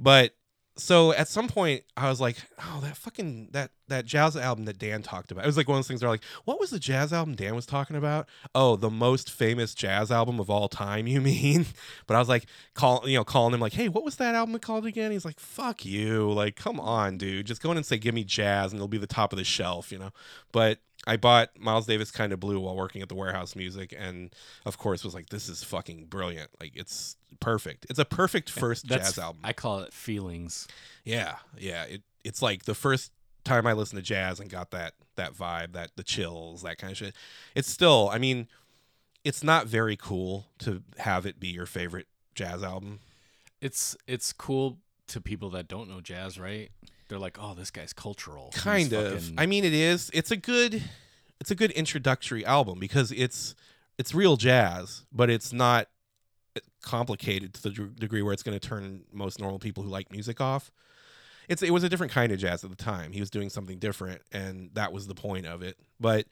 But so at some point I was like, oh, that fucking that that jazz album that Dan talked about. It was like one of those things where like, what was the jazz album Dan was talking about? Oh, the most famous jazz album of all time, you mean? But I was like, call you know, calling him like, hey, what was that album called again? He's like, fuck you. Like, come on, dude. Just go in and say, give me jazz and it'll be the top of the shelf, you know? But I bought Miles Davis kind of blue while working at the warehouse music and of course was like this is fucking brilliant. Like it's perfect. It's a perfect first
That's,
jazz album.
I call it feelings.
yeah. Yeah, it it's like the first time I listened to jazz and got that that vibe, that the chills, that kind of shit. It's still, I mean, it's not very cool to have it be your favorite jazz album.
It's it's cool to people that don't know jazz, right? They're like, "Oh, this guy's cultural." He's
kind of.
fucking-
i mean it is. It's a good it's a good introductory album because it's it's real jazz but it's not complicated to the degree where it's going to turn most normal people who like music off. It's it was a different kind of jazz at the time. He was doing something different and that was the point of it. But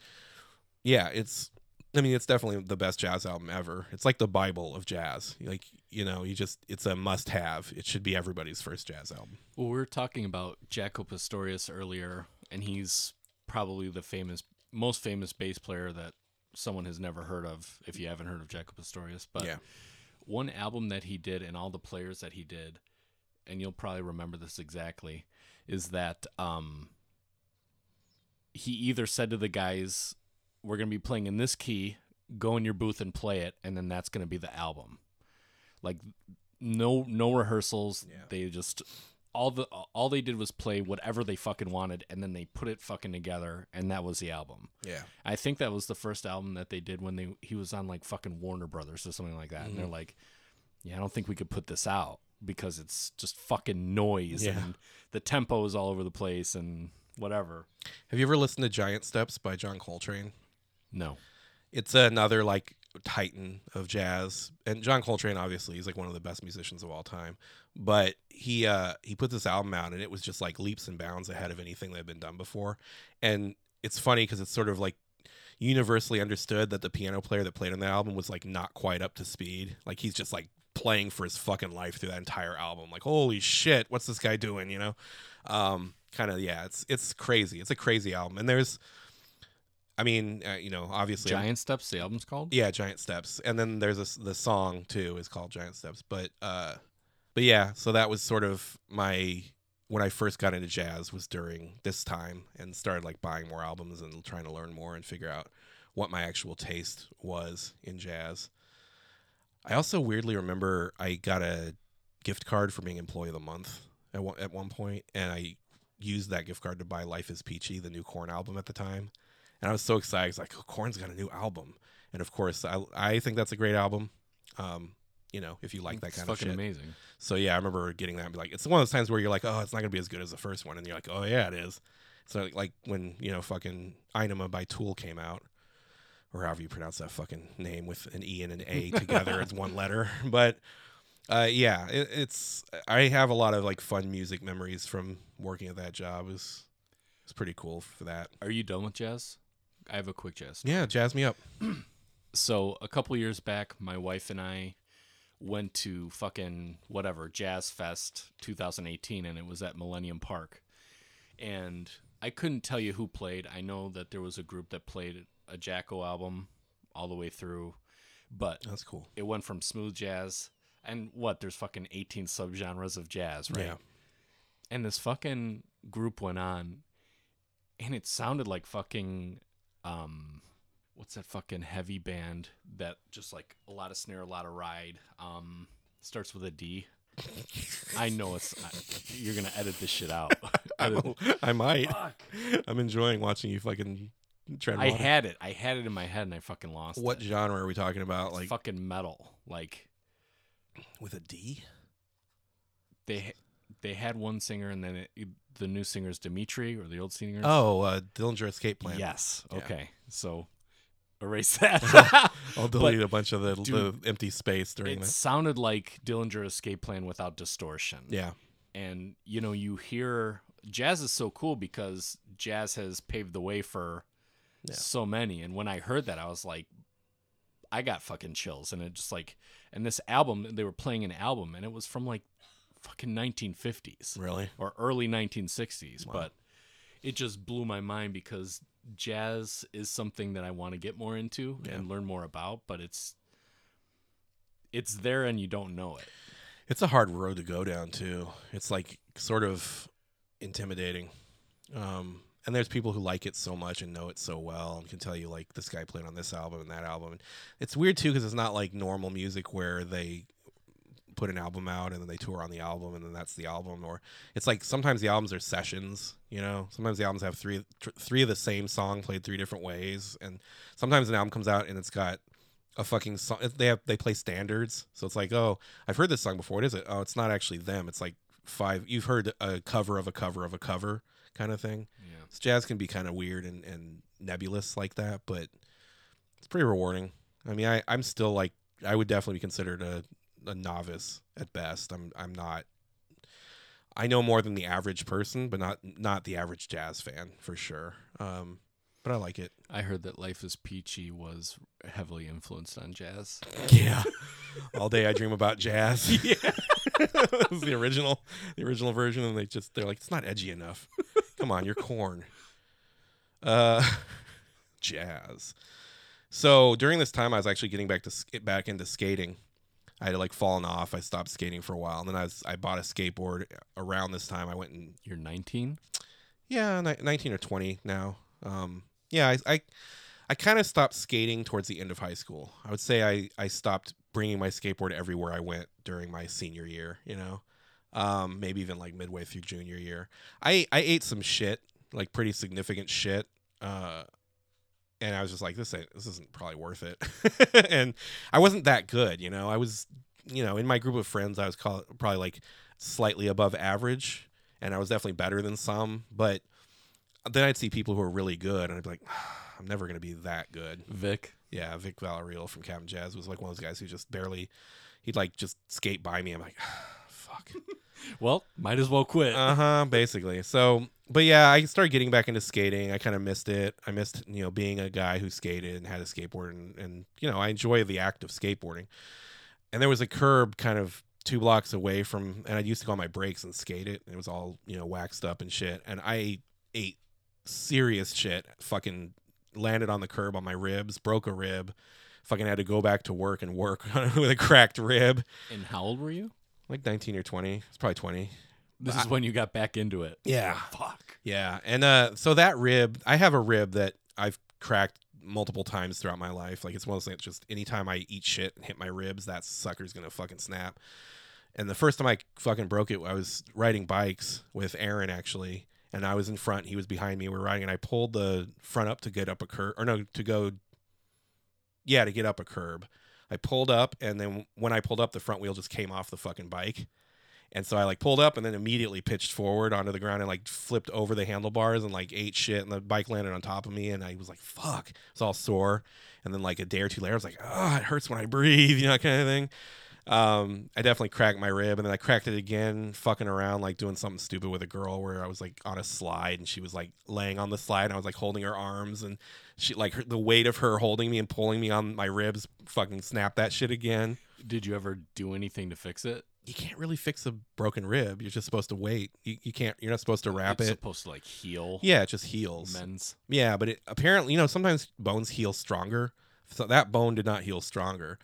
yeah it's i mean it's definitely the best jazz album ever it's like the bible of jazz like you know you just it's a must have it should be everybody's first jazz album
Well, we were talking about Jaco Pastorius earlier, and he's probably the famous, most famous bass player that someone has never heard of. If you haven't heard of Jaco Pastorius, but
Yeah.
one album that he did, and all the players that he did, and you'll probably remember this exactly, is that um, he either said to the guys, "We're gonna be playing in this key. Go in your booth and play it, and then that's gonna be the album." Like no no rehearsals.
Yeah.
They just all the all they did was play whatever they fucking wanted and then they put it fucking together and that was the album.
yeah
I think that was the first album that they did when they he was on like fucking Warner Brothers or something like that. And they're
Mm-hmm.
like, "Yeah, I don't think we could put this out because it's just fucking noise
Yeah.
and the tempo is all over the place and whatever."
have you ever listened to giant steps by john coltrane
No.
it's another like titan of jazz. And john coltrane obviously he's like one of the best musicians of all time. But he uh he put this album out and it was just like leaps and bounds ahead of anything that had been done before. And it's funny because it's sort of like universally understood that the piano player that played on the album was like not quite up to speed. Like he's just like playing for his fucking life through that entire album. Like holy shit what's this guy doing? You know? Um kind of yeah it's it's crazy. It's a crazy album. And there's i mean uh, you know obviously
Giant Steps the album's called?
yeah, Giant Steps, and then there's a the song too is called Giant Steps. But uh, but yeah, so that was sort of my when I first got into jazz was during this time and started like buying more albums and trying to learn more and figure out what my actual taste was in jazz. I also weirdly remember I got a gift card for being employee of the month at one, at one point, and I used that gift card to buy Life is Peachy, the new Korn album at the time. And I was so excited. It's like, oh, Korn's got a new album. And of course, I, I think that's a great album. Um, you know, if you like that kind of shit.
It's fucking
shit.
amazing.
So yeah, I remember getting that and be like, it's one of those times where you're like, oh, it's not gonna be as good as the first one, and you're like, oh yeah, it is. So like when you know fucking Ænima by Tool came out, or however you pronounce that fucking name with an E and an A together as one letter, but uh, yeah, it, it's I have a lot of like fun music memories from working at that job. It was it's pretty cool for that.
Are you done with jazz? I have a quick jazz.
Yeah, jazz me up.
so a couple years back, my wife and I went to fucking whatever Jazz Fest 2018, and it was at Millennium Park. And I couldn't tell you who played. I know that there was a group that played a Jaco album all the way through, but
That's cool.
it went from smooth jazz and what? There's fucking 18 subgenres of jazz, right?
Yeah.
and this fucking group went on and it sounded like fucking um what's that fucking heavy band that just like a lot of snare a lot of ride um starts with a d i know it's I, you're gonna edit this shit out
I,
Edit-
I might.
Fuck.
I'm enjoying watching you fucking tread
I
water.
had it. I had it in my head and I fucking lost
what
it.
genre are we talking about?
It's
Like
fucking metal. Like
with a D?
they they had one singer and then it, the new singer is Dimitri or the old singer.
Oh, uh, Dillinger Escape Plan.
yes.
Yeah.
Okay. So erase that.
I'll delete a bunch of the, the empty space during
it
that.
sounded like Dillinger Escape Plan without distortion.
Yeah.
and you know you hear jazz is so cool because jazz has paved the way for
Yeah.
so many and when i heard that i was like i got fucking chills and it just like and this album they were playing an album and it was from like fucking 1950s
Really?
or early 1960s
Wow.
but it just blew my mind because jazz is something that i want to get more into
Yeah.
and learn more about but it's it's there and you don't know it
It's a hard road to go down too. It's like sort of intimidating. Um, and there's people who like it so much and know it so well and can tell you like this guy played on this album and that album. And it's weird too because it's not like normal music where they put an album out and then they tour on the album and then that's the album. Or it's like sometimes the albums are sessions. You know, sometimes the albums have three tr- three of the same song played three different ways, and sometimes an album comes out and it's got a fucking song. They have they play standards, so it's like, oh, I've heard this song before. What is it? Oh, it's not actually them. It's like five. You've heard a cover of a cover of a cover kind of thing.
yeah
So jazz can be kind of weird and, and nebulous like that, but it's pretty rewarding. I mean, I I'm still like I would definitely be considered a, a novice at best. I'm I'm not. I know more than the average person, but not not the average jazz fan for sure. Um, but I like it.
I heard that Life is Peachy was heavily influenced on jazz.
Yeah. All day I dream about jazz. Yeah. it was the original the original version and they just they're like it's not edgy enough. Come on, you're Korn. Uh jazz. So, during this time I was actually getting back to sk- back into skating. I had like fallen off. I stopped skating for a while and then I was I bought a skateboard around this time. I went and
You're 19?
yeah, ni- 19 or 20 now. Um, yeah, I, I, I kind of stopped skating towards the end of high school. I would say I, I stopped bringing my skateboard everywhere I went during my senior year, you know, um, maybe even like midway through junior year. I, I ate some shit, like pretty significant shit. Uh, and I was just like, this ain't, this isn't probably worth it. and I wasn't that good, you know, I was, you know, in my group of friends, I was call, probably like slightly above average and I was definitely better than some. But then I'd see people who were really good, and I'd be like, I'm never gonna be that good.
Vic?
Yeah, Vic Villarreal from Cap'n Jazz was like one of those guys who just barely, he'd like just skate by me. I'm like, fuck.
Well, might as well quit.
Uh huh. Basically. So, but yeah, I started getting back into skating. I kind of missed it. I missed, you know, being a guy who skated and had a skateboard, and, and you know, I enjoy the act of skateboarding. And there was a curb kind of two blocks away from, and I used to go on my brakes and skate it. And it was all you know waxed up and shit. And I ate serious shit. Fucking landed on the curb on my ribs, broke a rib. Fucking had to go back to work and work with a cracked rib.
and how old were you?
Like 19 or 20. It's probably 20.
This is when you got back into it.
Yeah.
Fuck.
Yeah, and uh, so that rib, I have a rib that I've cracked multiple times throughout my life. Like it's one of those things. Just anytime I eat shit and hit my ribs, that sucker's gonna fucking snap. And the first time I fucking broke it, I was riding bikes with Aaron actually, and I was in front, he was behind me. We were riding, and I pulled the front up to get up a curb, or no, to go. Yeah, to get up a curb. I pulled up, and then when I pulled up, the front wheel just came off the fucking bike. And so I like pulled up and then immediately pitched forward onto the ground and like flipped over the handlebars and like ate shit and the bike landed on top of me and I was like, fuck. It's all sore. And then like a day or two later, I was like, oh, it hurts when I breathe, you know, that kind of thing. Um, I definitely cracked my rib and then I cracked it again, fucking around, like doing something stupid with a girl where I was like on a slide and she was like laying on the slide and I was like holding her arms and she like her, the weight of her holding me and pulling me on my ribs fucking snapped that shit again
Did you ever do anything to fix it?
you can't really fix a broken rib. You're just supposed to wait. You, you can't. You're not supposed to wrap
it's
it.
supposed to like heal.
Yeah, it just heals.
Men's.
Yeah, but it apparently, you know, sometimes bones heal stronger. So that bone did not heal stronger.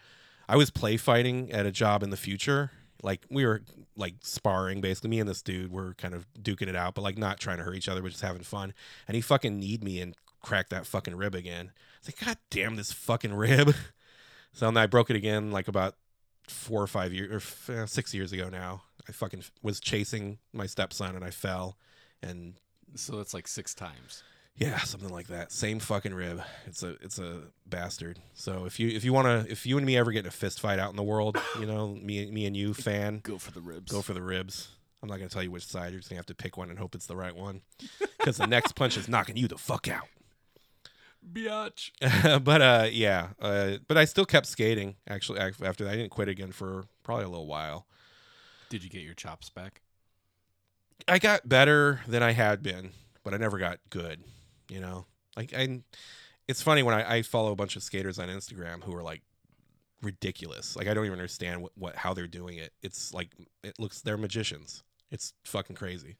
I was play fighting at a job in the future. Like we were like sparring basically. Me and this dude were kind of duking it out, but like not trying to hurt each other, but just having fun. And he fucking kneed me and cracked that fucking rib again. I was like, God damn this fucking rib. So I broke it again like about four or five years or f- uh, six years ago now. I fucking was chasing my stepson and I fell and
So it's like six times.
Yeah, something like that. Same fucking rib. It's a it's a bastard. So if you if you want to if you and me ever get in a fist fight out in the world, you know, me me and you fan,
Go for the ribs.
go for the ribs. I'm not gonna tell you which side. You're just gonna have to pick one and hope it's the right one, because the next punch is knocking you the fuck out.
biatch.
but uh, yeah. Uh, but I still kept skating. Actually, ac- after that, I didn't quit again for probably a little while.
Did you get your chops back?
I got better than I had been, but I never got good. You know, like I. It's funny when I, I follow a bunch of skaters on Instagram who are like ridiculous. Like I don't even understand what, what how they're doing it. It's like it looks they're magicians. It's fucking crazy.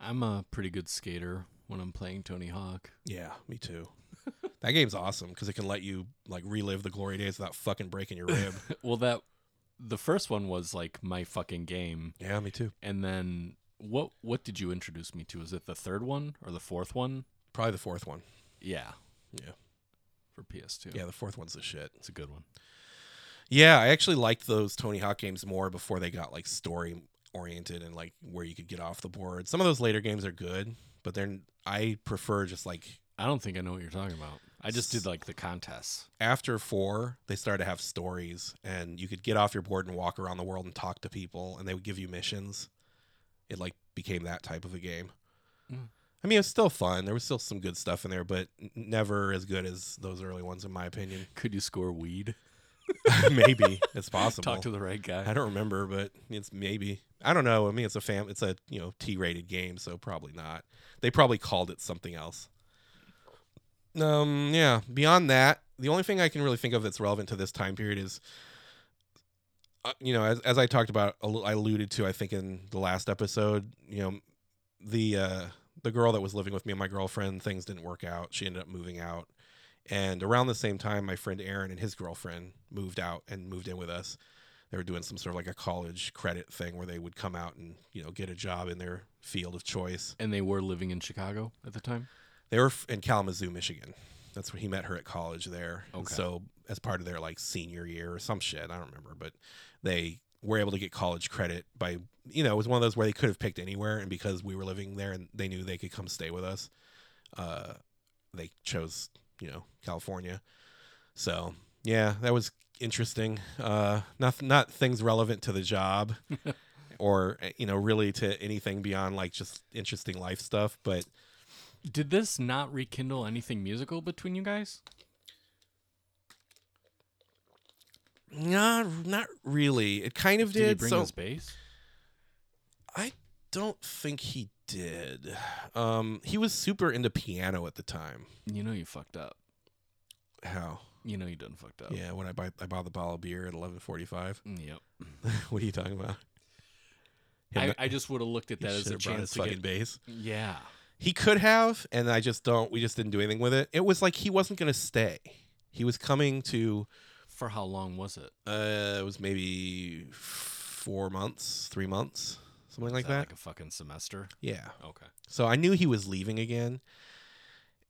I'm a pretty good skater when I'm playing Tony Hawk.
Yeah, me too. that game's awesome because it can let you like relive the glory days without fucking breaking your rib.
well, that the first one was like my fucking game,
yeah, me too.
and then what? What did you introduce me to? Is it the third one or the fourth one?
Probably the fourth one.
Yeah,
Yeah.
for PS2.
Yeah, the fourth one's the shit.
it's a good one.
Yeah, I actually liked those Tony Hawk games more before they got like story oriented and like where you could get off the board. Some of those later games are good, but they're I prefer just like
I don't think I know what you're talking about. I just did like the contests.
after 4, they started to have stories and you could get off your board and walk around the world and talk to people and they would give you missions. It like became that type of a game.
Mm.
I mean, it was still fun. There was still some good stuff in there, but never as good as those early ones in my opinion.
Could you score weed?
Maybe it's possible.
Talk to the right guy.
I don't remember, but it's maybe. I don't know. I mean, it's a fam. It's a you know T-rated game, so probably not. They probably called it something else. Um. Yeah. Beyond that, the only thing I can really think of that's relevant to this time period is, uh, you know, as as I talked about, I alluded to, I think in the last episode, you know, the uh the girl that was living with me and my girlfriend, things didn't work out. She ended up moving out. And around the same time, my friend Aaron and his girlfriend moved out and moved in with us they were doing some sort of like a college credit thing where they would come out and you know get a job in their field of choice.
and they were living in Chicago at the time.
They were in Kalamazoo, Michigan. That's where he met her at college there. And
Okay.
so as part of their like senior year or some shit, I don't remember, but they were able to get college credit by you know it was one of those where they could have picked anywhere, and because we were living there and they knew they could come stay with us, uh, they chose you know California. So yeah, that was interesting. Uh, not not things relevant to the job, or you know really to anything beyond like just interesting life stuff. But
Did this not rekindle anything musical between you guys?
Not not really. It kind of
Did,
Did he
bring
so
his bass?
I don't think he did. Um, he was super into piano at the time.
You know you fucked up.
How?
You know you done fucked up.
Yeah, when I buy I bought the bottle of beer at eleven forty five.
Mm, Yep.
what are you talking about?
I, I just would have looked at that as a chance
his
to
fucking
get.
bass.
Yeah.
He could have, and I just don't. We just didn't do anything with it. It was like he wasn't going to stay. He was coming to.
For how long was it?
Uh, it was maybe four months, three months, something like
Is
that.
Like a fucking semester.
yeah.
Okay.
So I knew he was leaving again.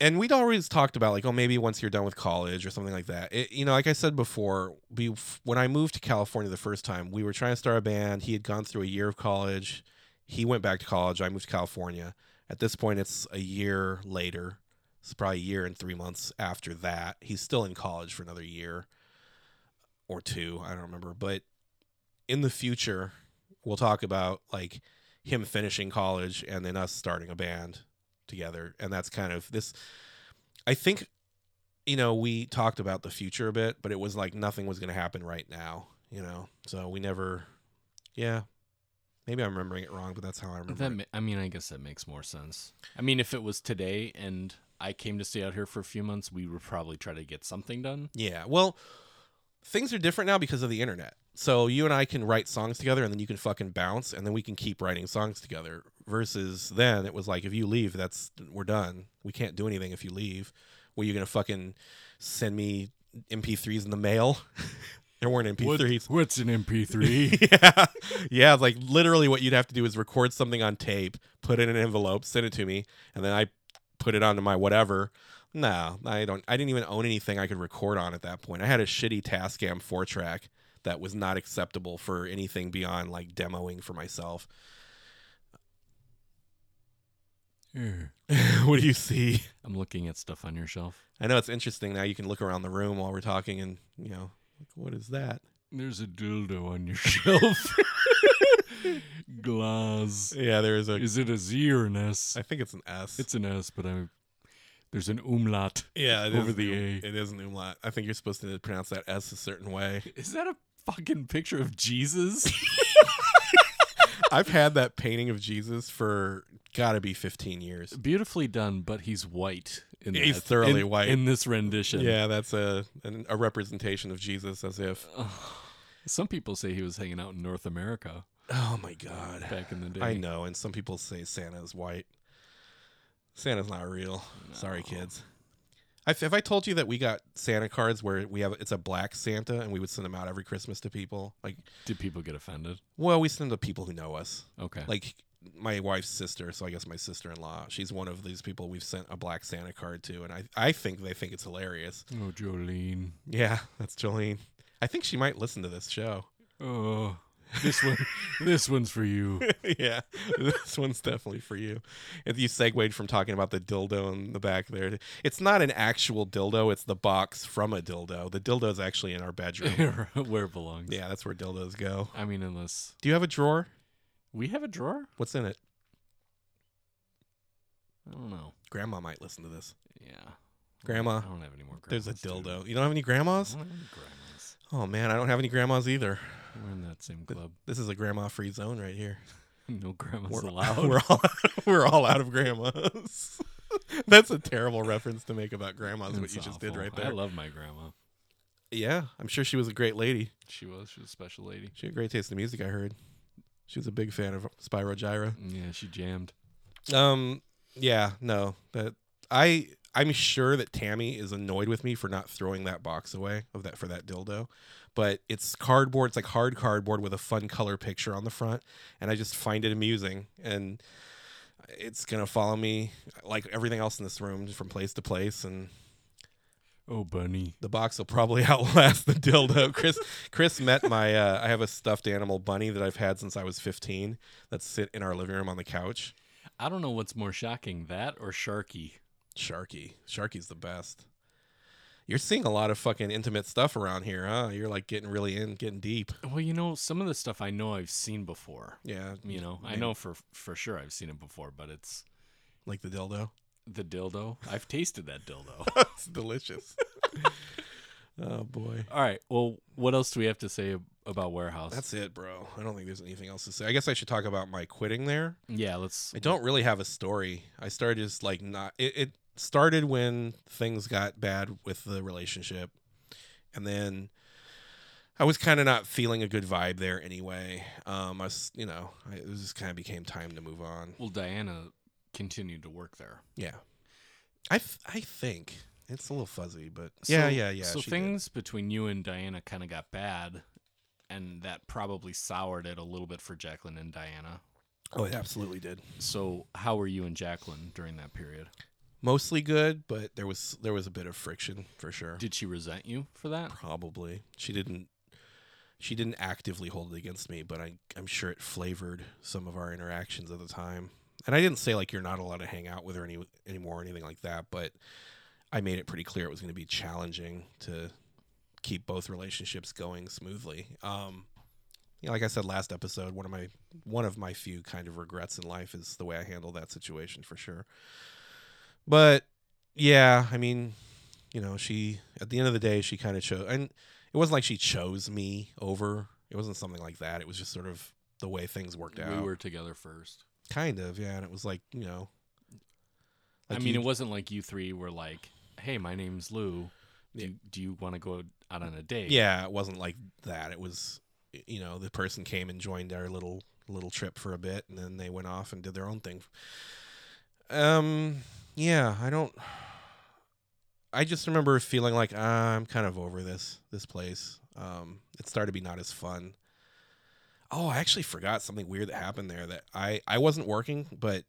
And we'd always talked about like, oh, maybe once you're done with college or something like that. It, you know, like I said before, we when I moved to California the first time, we were trying to start a band. He had gone through a year of college. He went back to college. I moved to California. At this point, it's a year later. It's probably a year and three months after that. He's still in college for another year or two. I don't remember. But in the future, we'll talk about like him finishing college and then us starting a band together. And that's kind of this. I think, you know, we talked about the future a bit, but it was like nothing was going to happen right now, you know? So we never, yeah. Maybe I'm remembering it wrong, but that's how I remember.
That
it.
I mean, I guess that makes more sense. I mean, if it was today and I came to stay out here for a few months, we would probably try to get something done.
Yeah. Well, things are different now because of the internet. So you and I can write songs together and then you can fucking bounce and then we can keep writing songs together. Versus then it was like if you leave, that's we're done. We can't do anything if you leave. Were you gonna fucking send me MP3s in the mail? there weren't MP3s.
what's an MP3?
yeah. Yeah, like literally what you'd have to do is record something on tape, put it in an envelope, send it to me, and then I put it onto my whatever. No, I don't I didn't even own anything I could record on at that point. I had a shitty Tascam 4 track that was not acceptable for anything beyond like demoing for myself. Hmm. what do you see?
I'm looking at stuff on your shelf.
I know it's interesting now. You can look around the room while we're talking, and you know, like, what is that?
There's a dildo on your shelf. Glass.
Yeah, there is a.
Is it a Z or an S?
I think it's an S.
It's an S, but I there's an umlaut.
yeah, it
over
is
the
an-
A.
It is an umlaut. I think you're supposed to pronounce that S a certain way.
Is that a fucking picture of Jesus?
I've had that painting of Jesus for gotta be 15 years.
Beautifully done, but he's white. In
He's
that-
thoroughly
in-
white.
in this rendition.
Yeah, that's a an, a representation of Jesus as if.
Some people say he was hanging out in North America
Oh my God.
back in the day.
I know, and some people say Santa's white. Santa's not real. Sorry, kids. I, have I told you that we got Santa cards where we have it's a black Santa and we would send them out every Christmas to people? Like,
Did people get offended?
well, we send them to people who know us.
Okay.
Like my wife's sister, so I guess my sister-in-law. She's one of these people we've sent a black Santa card to, and I I think they think it's hilarious.
oh, Jolene.
Yeah, that's Jolene. I think she might listen to this show.
Oh, this one. this one's for you.
yeah, this one's definitely for you. If you segued from talking about the dildo in the back there, it's not an actual dildo; it's the box from a dildo. The dildo is actually in our bedroom.
Where it belongs.
yeah, that's where dildos go.
I mean, unless
Do you have a drawer?
we have a drawer.
What's in it?
I don't know.
Grandma might listen to this.
Yeah.
Grandma,
I don't have any more.
there's a dildo. You don't have any grandmas?
I don't have any grandmas.
Oh man, I don't have any grandmas either.
We're in that same club.
This is a grandma-free zone right here.
No grandmas
We're,
allowed.
we're all we're all out of grandmas. That's a terrible reference to make about grandmas. what you just did right there.
I love my grandma.
yeah, I'm sure she was a great lady.
She was. She was a special lady.
She had great taste in music. I heard. She was a big fan of Spyro Gyra.
Yeah, she jammed.
Um, yeah, no, that I I'm sure that Tammy is annoyed with me for not throwing that box away of that for that dildo, but it's cardboard. It's like hard cardboard with a fun color picture on the front, and I just find it amusing and. It's gonna follow me like everything else in this room from place to place, and
Oh, bunny.
the box will probably outlast the dildo. Chris Chris met my uh, I have a stuffed animal bunny that I've had since I was 15 that's sit in our living room on the couch.
I don't know what's more shocking, that or Sharky.
Sharky. Sharky's the best. You're seeing a lot of fucking intimate stuff around here, huh? You're like getting really in, getting deep.
Well, you know, some of the stuff I know I've seen before.
Yeah.
You know, I know for for sure I've seen it before, but it's
Like the dildo.
the dildo. I've tasted that dildo.
it's delicious. oh boy.
All right. Well, what else do we have to say about warehouse?
That's it, bro. I don't think there's anything else to say. I guess I should talk about my quitting there.
yeah. Let's.
I don't really have a story. I started just like not. It, it started when things got bad with the relationship, and then I was kind of not feeling a good vibe there anyway. Um, I was, you know, I, it was just kind of became time to move on.
Well, Diana continued to work there.
Yeah, I I think it's a little fuzzy, but yeah,
So-
yeah, yeah.
So
she did.
things between you and Diana kind of got bad, and that probably soured it a little bit for Jacqueline and Diana.
Oh, it absolutely did.
So how were you and Jacqueline during that period?
Mostly good, but there was there was a bit of friction for sure.
Did she resent you for that?
Probably. She didn't she didn't actively hold it against me, but I I'm sure it flavored some of our interactions at the time. And I didn't say like you're not allowed to hang out with her any anymore or anything like that, but I made it pretty clear it was going to be challenging to keep both relationships going smoothly. Um you know, like I said last episode, one of my one of my few kind of regrets in life is the way I handled that situation for sure. But yeah, I mean, you know, she at the end of the day she kind of chose and it wasn't like she chose me over. It wasn't something like that. It was just sort of the way things worked out.
We were together first.
kind of, yeah, and it was like, you know,
I mean,
you-
it wasn't like you three were like, "Hey, my name's Lou. Do you, do you want to go out on a date?"
yeah, it wasn't like that. It was you know, the person came and joined our little little trip for a bit and then they went off and did their own thing. Um yeah, I don't I just remember feeling like ah, I'm kind of over this this place. Um it started to be not as fun. Oh, I actually forgot something weird that happened there that I I wasn't working, but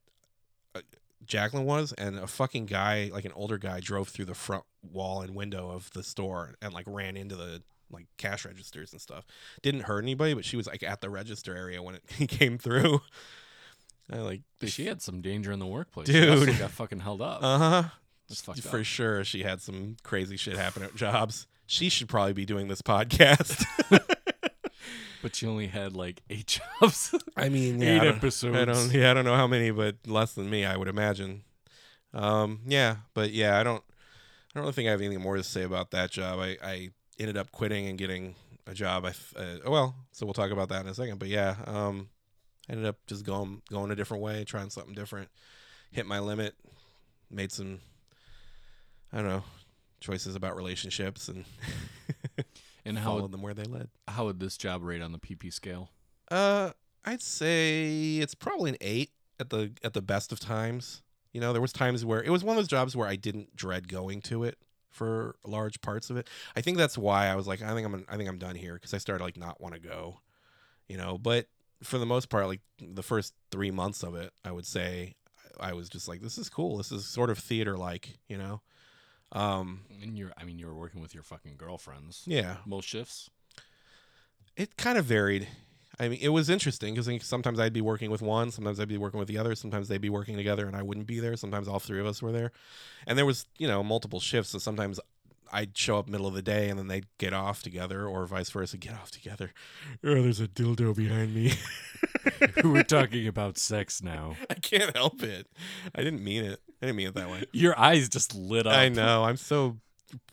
uh, Jacqueline was and a fucking guy, like an older guy drove through the front wall and window of the store and like ran into the like cash registers and stuff. Didn't hurt anybody, but she was like at the register area when it came through. I like
She had some danger in the workplace.
Dude.
She got fucking held up.
uh huh. For
up.
sure, she had some crazy shit happen at jobs. She should probably be doing this podcast.
But she only had like eight jobs.
I mean,
Eight
I
episodes.
I don't. Yeah, I don't know how many, but less than me, I would imagine. Um, yeah, but yeah, I don't. I don't really think I have anything more to say about that job. I, I ended up quitting and getting a job. I uh, well, so we'll talk about that in a second. But yeah, um, ended up just going going a different way, trying something different. Hit my limit. Made some. I don't know choices about relationships and
and how
followed them where they led.
how would this job rate on the PP scale?
Uh, I'd say it's probably an eight at the at the best of times. You know, there was times where it was one of those jobs where I didn't dread going to it for large parts of it. I think that's why I was like, I think I'm I think I'm done here because I started like not want to go. You know, but for the most part, like the first three months of it, I would say I was just like, this is cool. This is sort of theater like. You know, um,
And you're, I mean, you were working with your fucking girlfriends.
yeah.
Most shifts.
It kind of varied. I mean, it was interesting because sometimes I'd be working with one, sometimes I'd be working with the other, sometimes they'd be working together and I wouldn't be there. Sometimes all three of us were there, and there was you know multiple shifts. So sometimes I'd show up middle of the day and then they'd get off together, or vice versa, get off together. Oh, there's a dildo behind me.
we're talking about sex now.
I can't help it. I didn't mean it. I didn't mean it that way.
Your eyes just lit up.
I know. I'm so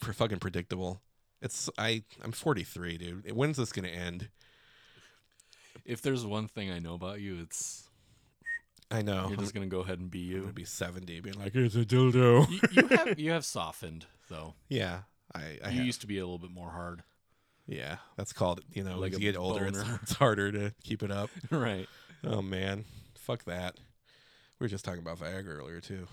pr- fucking predictable. It's I. I'm 43, dude. When's this gonna end?
If there's one thing I know about you, it's
I know.
you're just gonna go ahead and be
I'm
you.
gonna be 70, being like, "It's a dildo."
you, you have you have softened though.
Yeah, I, I
you
have-
used to be a little bit more hard.
yeah. That's called you know
Like
as you get older, it's, it's harder to keep it up.
right.
Oh man, fuck that. We were just talking about Viagra earlier too.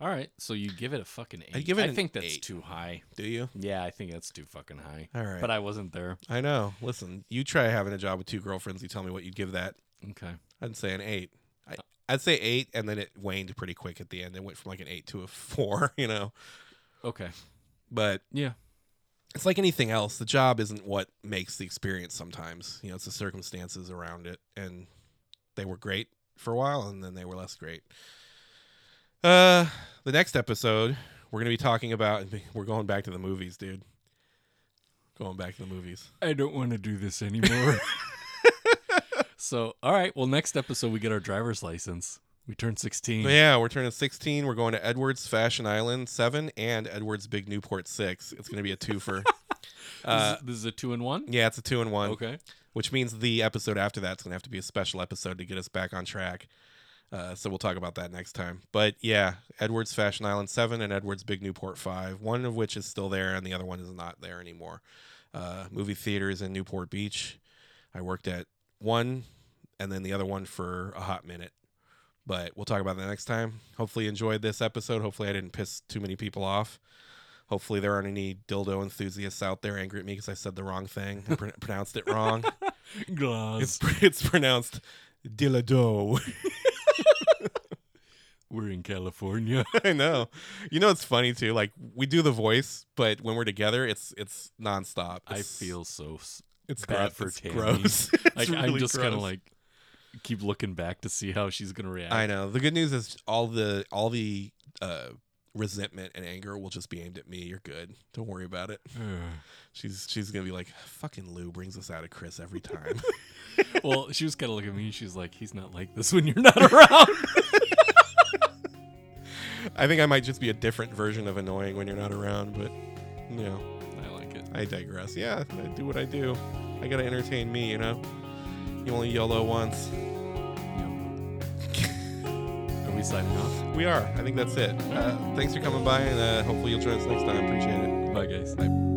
All right. So you give it a fucking eight.
I'd give it
I think that's
eight.
too high.
Do you?
Yeah, I think that's too fucking high.
All right.
But I wasn't there.
I know. Listen, you try having a job with two girlfriends. You tell me what you'd give that.
Okay.
I'd say an eight. I, I'd say eight, and then it waned pretty quick at the end. It went from like an eight to a four. You know,
Okay.
but
Yeah.
it's like anything else. The job isn't what makes the experience. Sometimes you know it's the circumstances around it, and they were great for a while, and then they were less great. Uh, the next episode we're gonna be talking about. We're going back to the movies, dude. Going back to the movies.
I don't want to do this anymore. so, all right. Well, next episode we get our driver's license. We turn 16.
But yeah, we're turning 16. We're going to Edwards Fashion Island 7 and Edwards Big Newport 6. It's going to be a twofer. uh,
this, is, this is a two and one.
yeah, it's a two and one,
Okay.
which means the episode after that's going to have to be a special episode to get us back on track. Uh, so we'll talk about that next time. But yeah, Edwards Fashion Island 7 and Edwards Big Newport 5, one of which is still there and the other one is not there anymore. Uh, movie theaters in Newport Beach. I worked at one and then the other one for a hot minute. But we'll talk about that next time. Hopefully, you enjoyed this episode. Hopefully, I didn't piss too many people off. Hopefully, there aren't any dildo enthusiasts out there angry at me because I said the wrong thing and pr- pronounced it wrong.
Glass.
It's it's pronounced dildo.
We're in California.
I know. You know, it's funny too. Like we do the voice, but when we're together, it's it's nonstop.
I feel so
it's
bad for
it's
Tammy.
gross.
like
It's
I'm just kind of like keep looking back to see how she's gonna react.
I know. The good news is all the all the uh, resentment and anger will just be aimed at me. You're good. Don't worry about it. She's she's gonna be like, "Fucking Lou brings us out of Chris every time."
well, she was kind of looking at me. She's like, "He's not like this when you're not around."
I think I might just be a different version of annoying when you're not around, but you know,
I like it.
I digress. Yeah, I do what I do. I gotta entertain me, you know. You only YOLO once.
Are we signing off?
We are. I think that's it. Uh, thanks for coming by, and uh, hopefully you'll join us next time. Appreciate it.
Bye, guys.
Bye.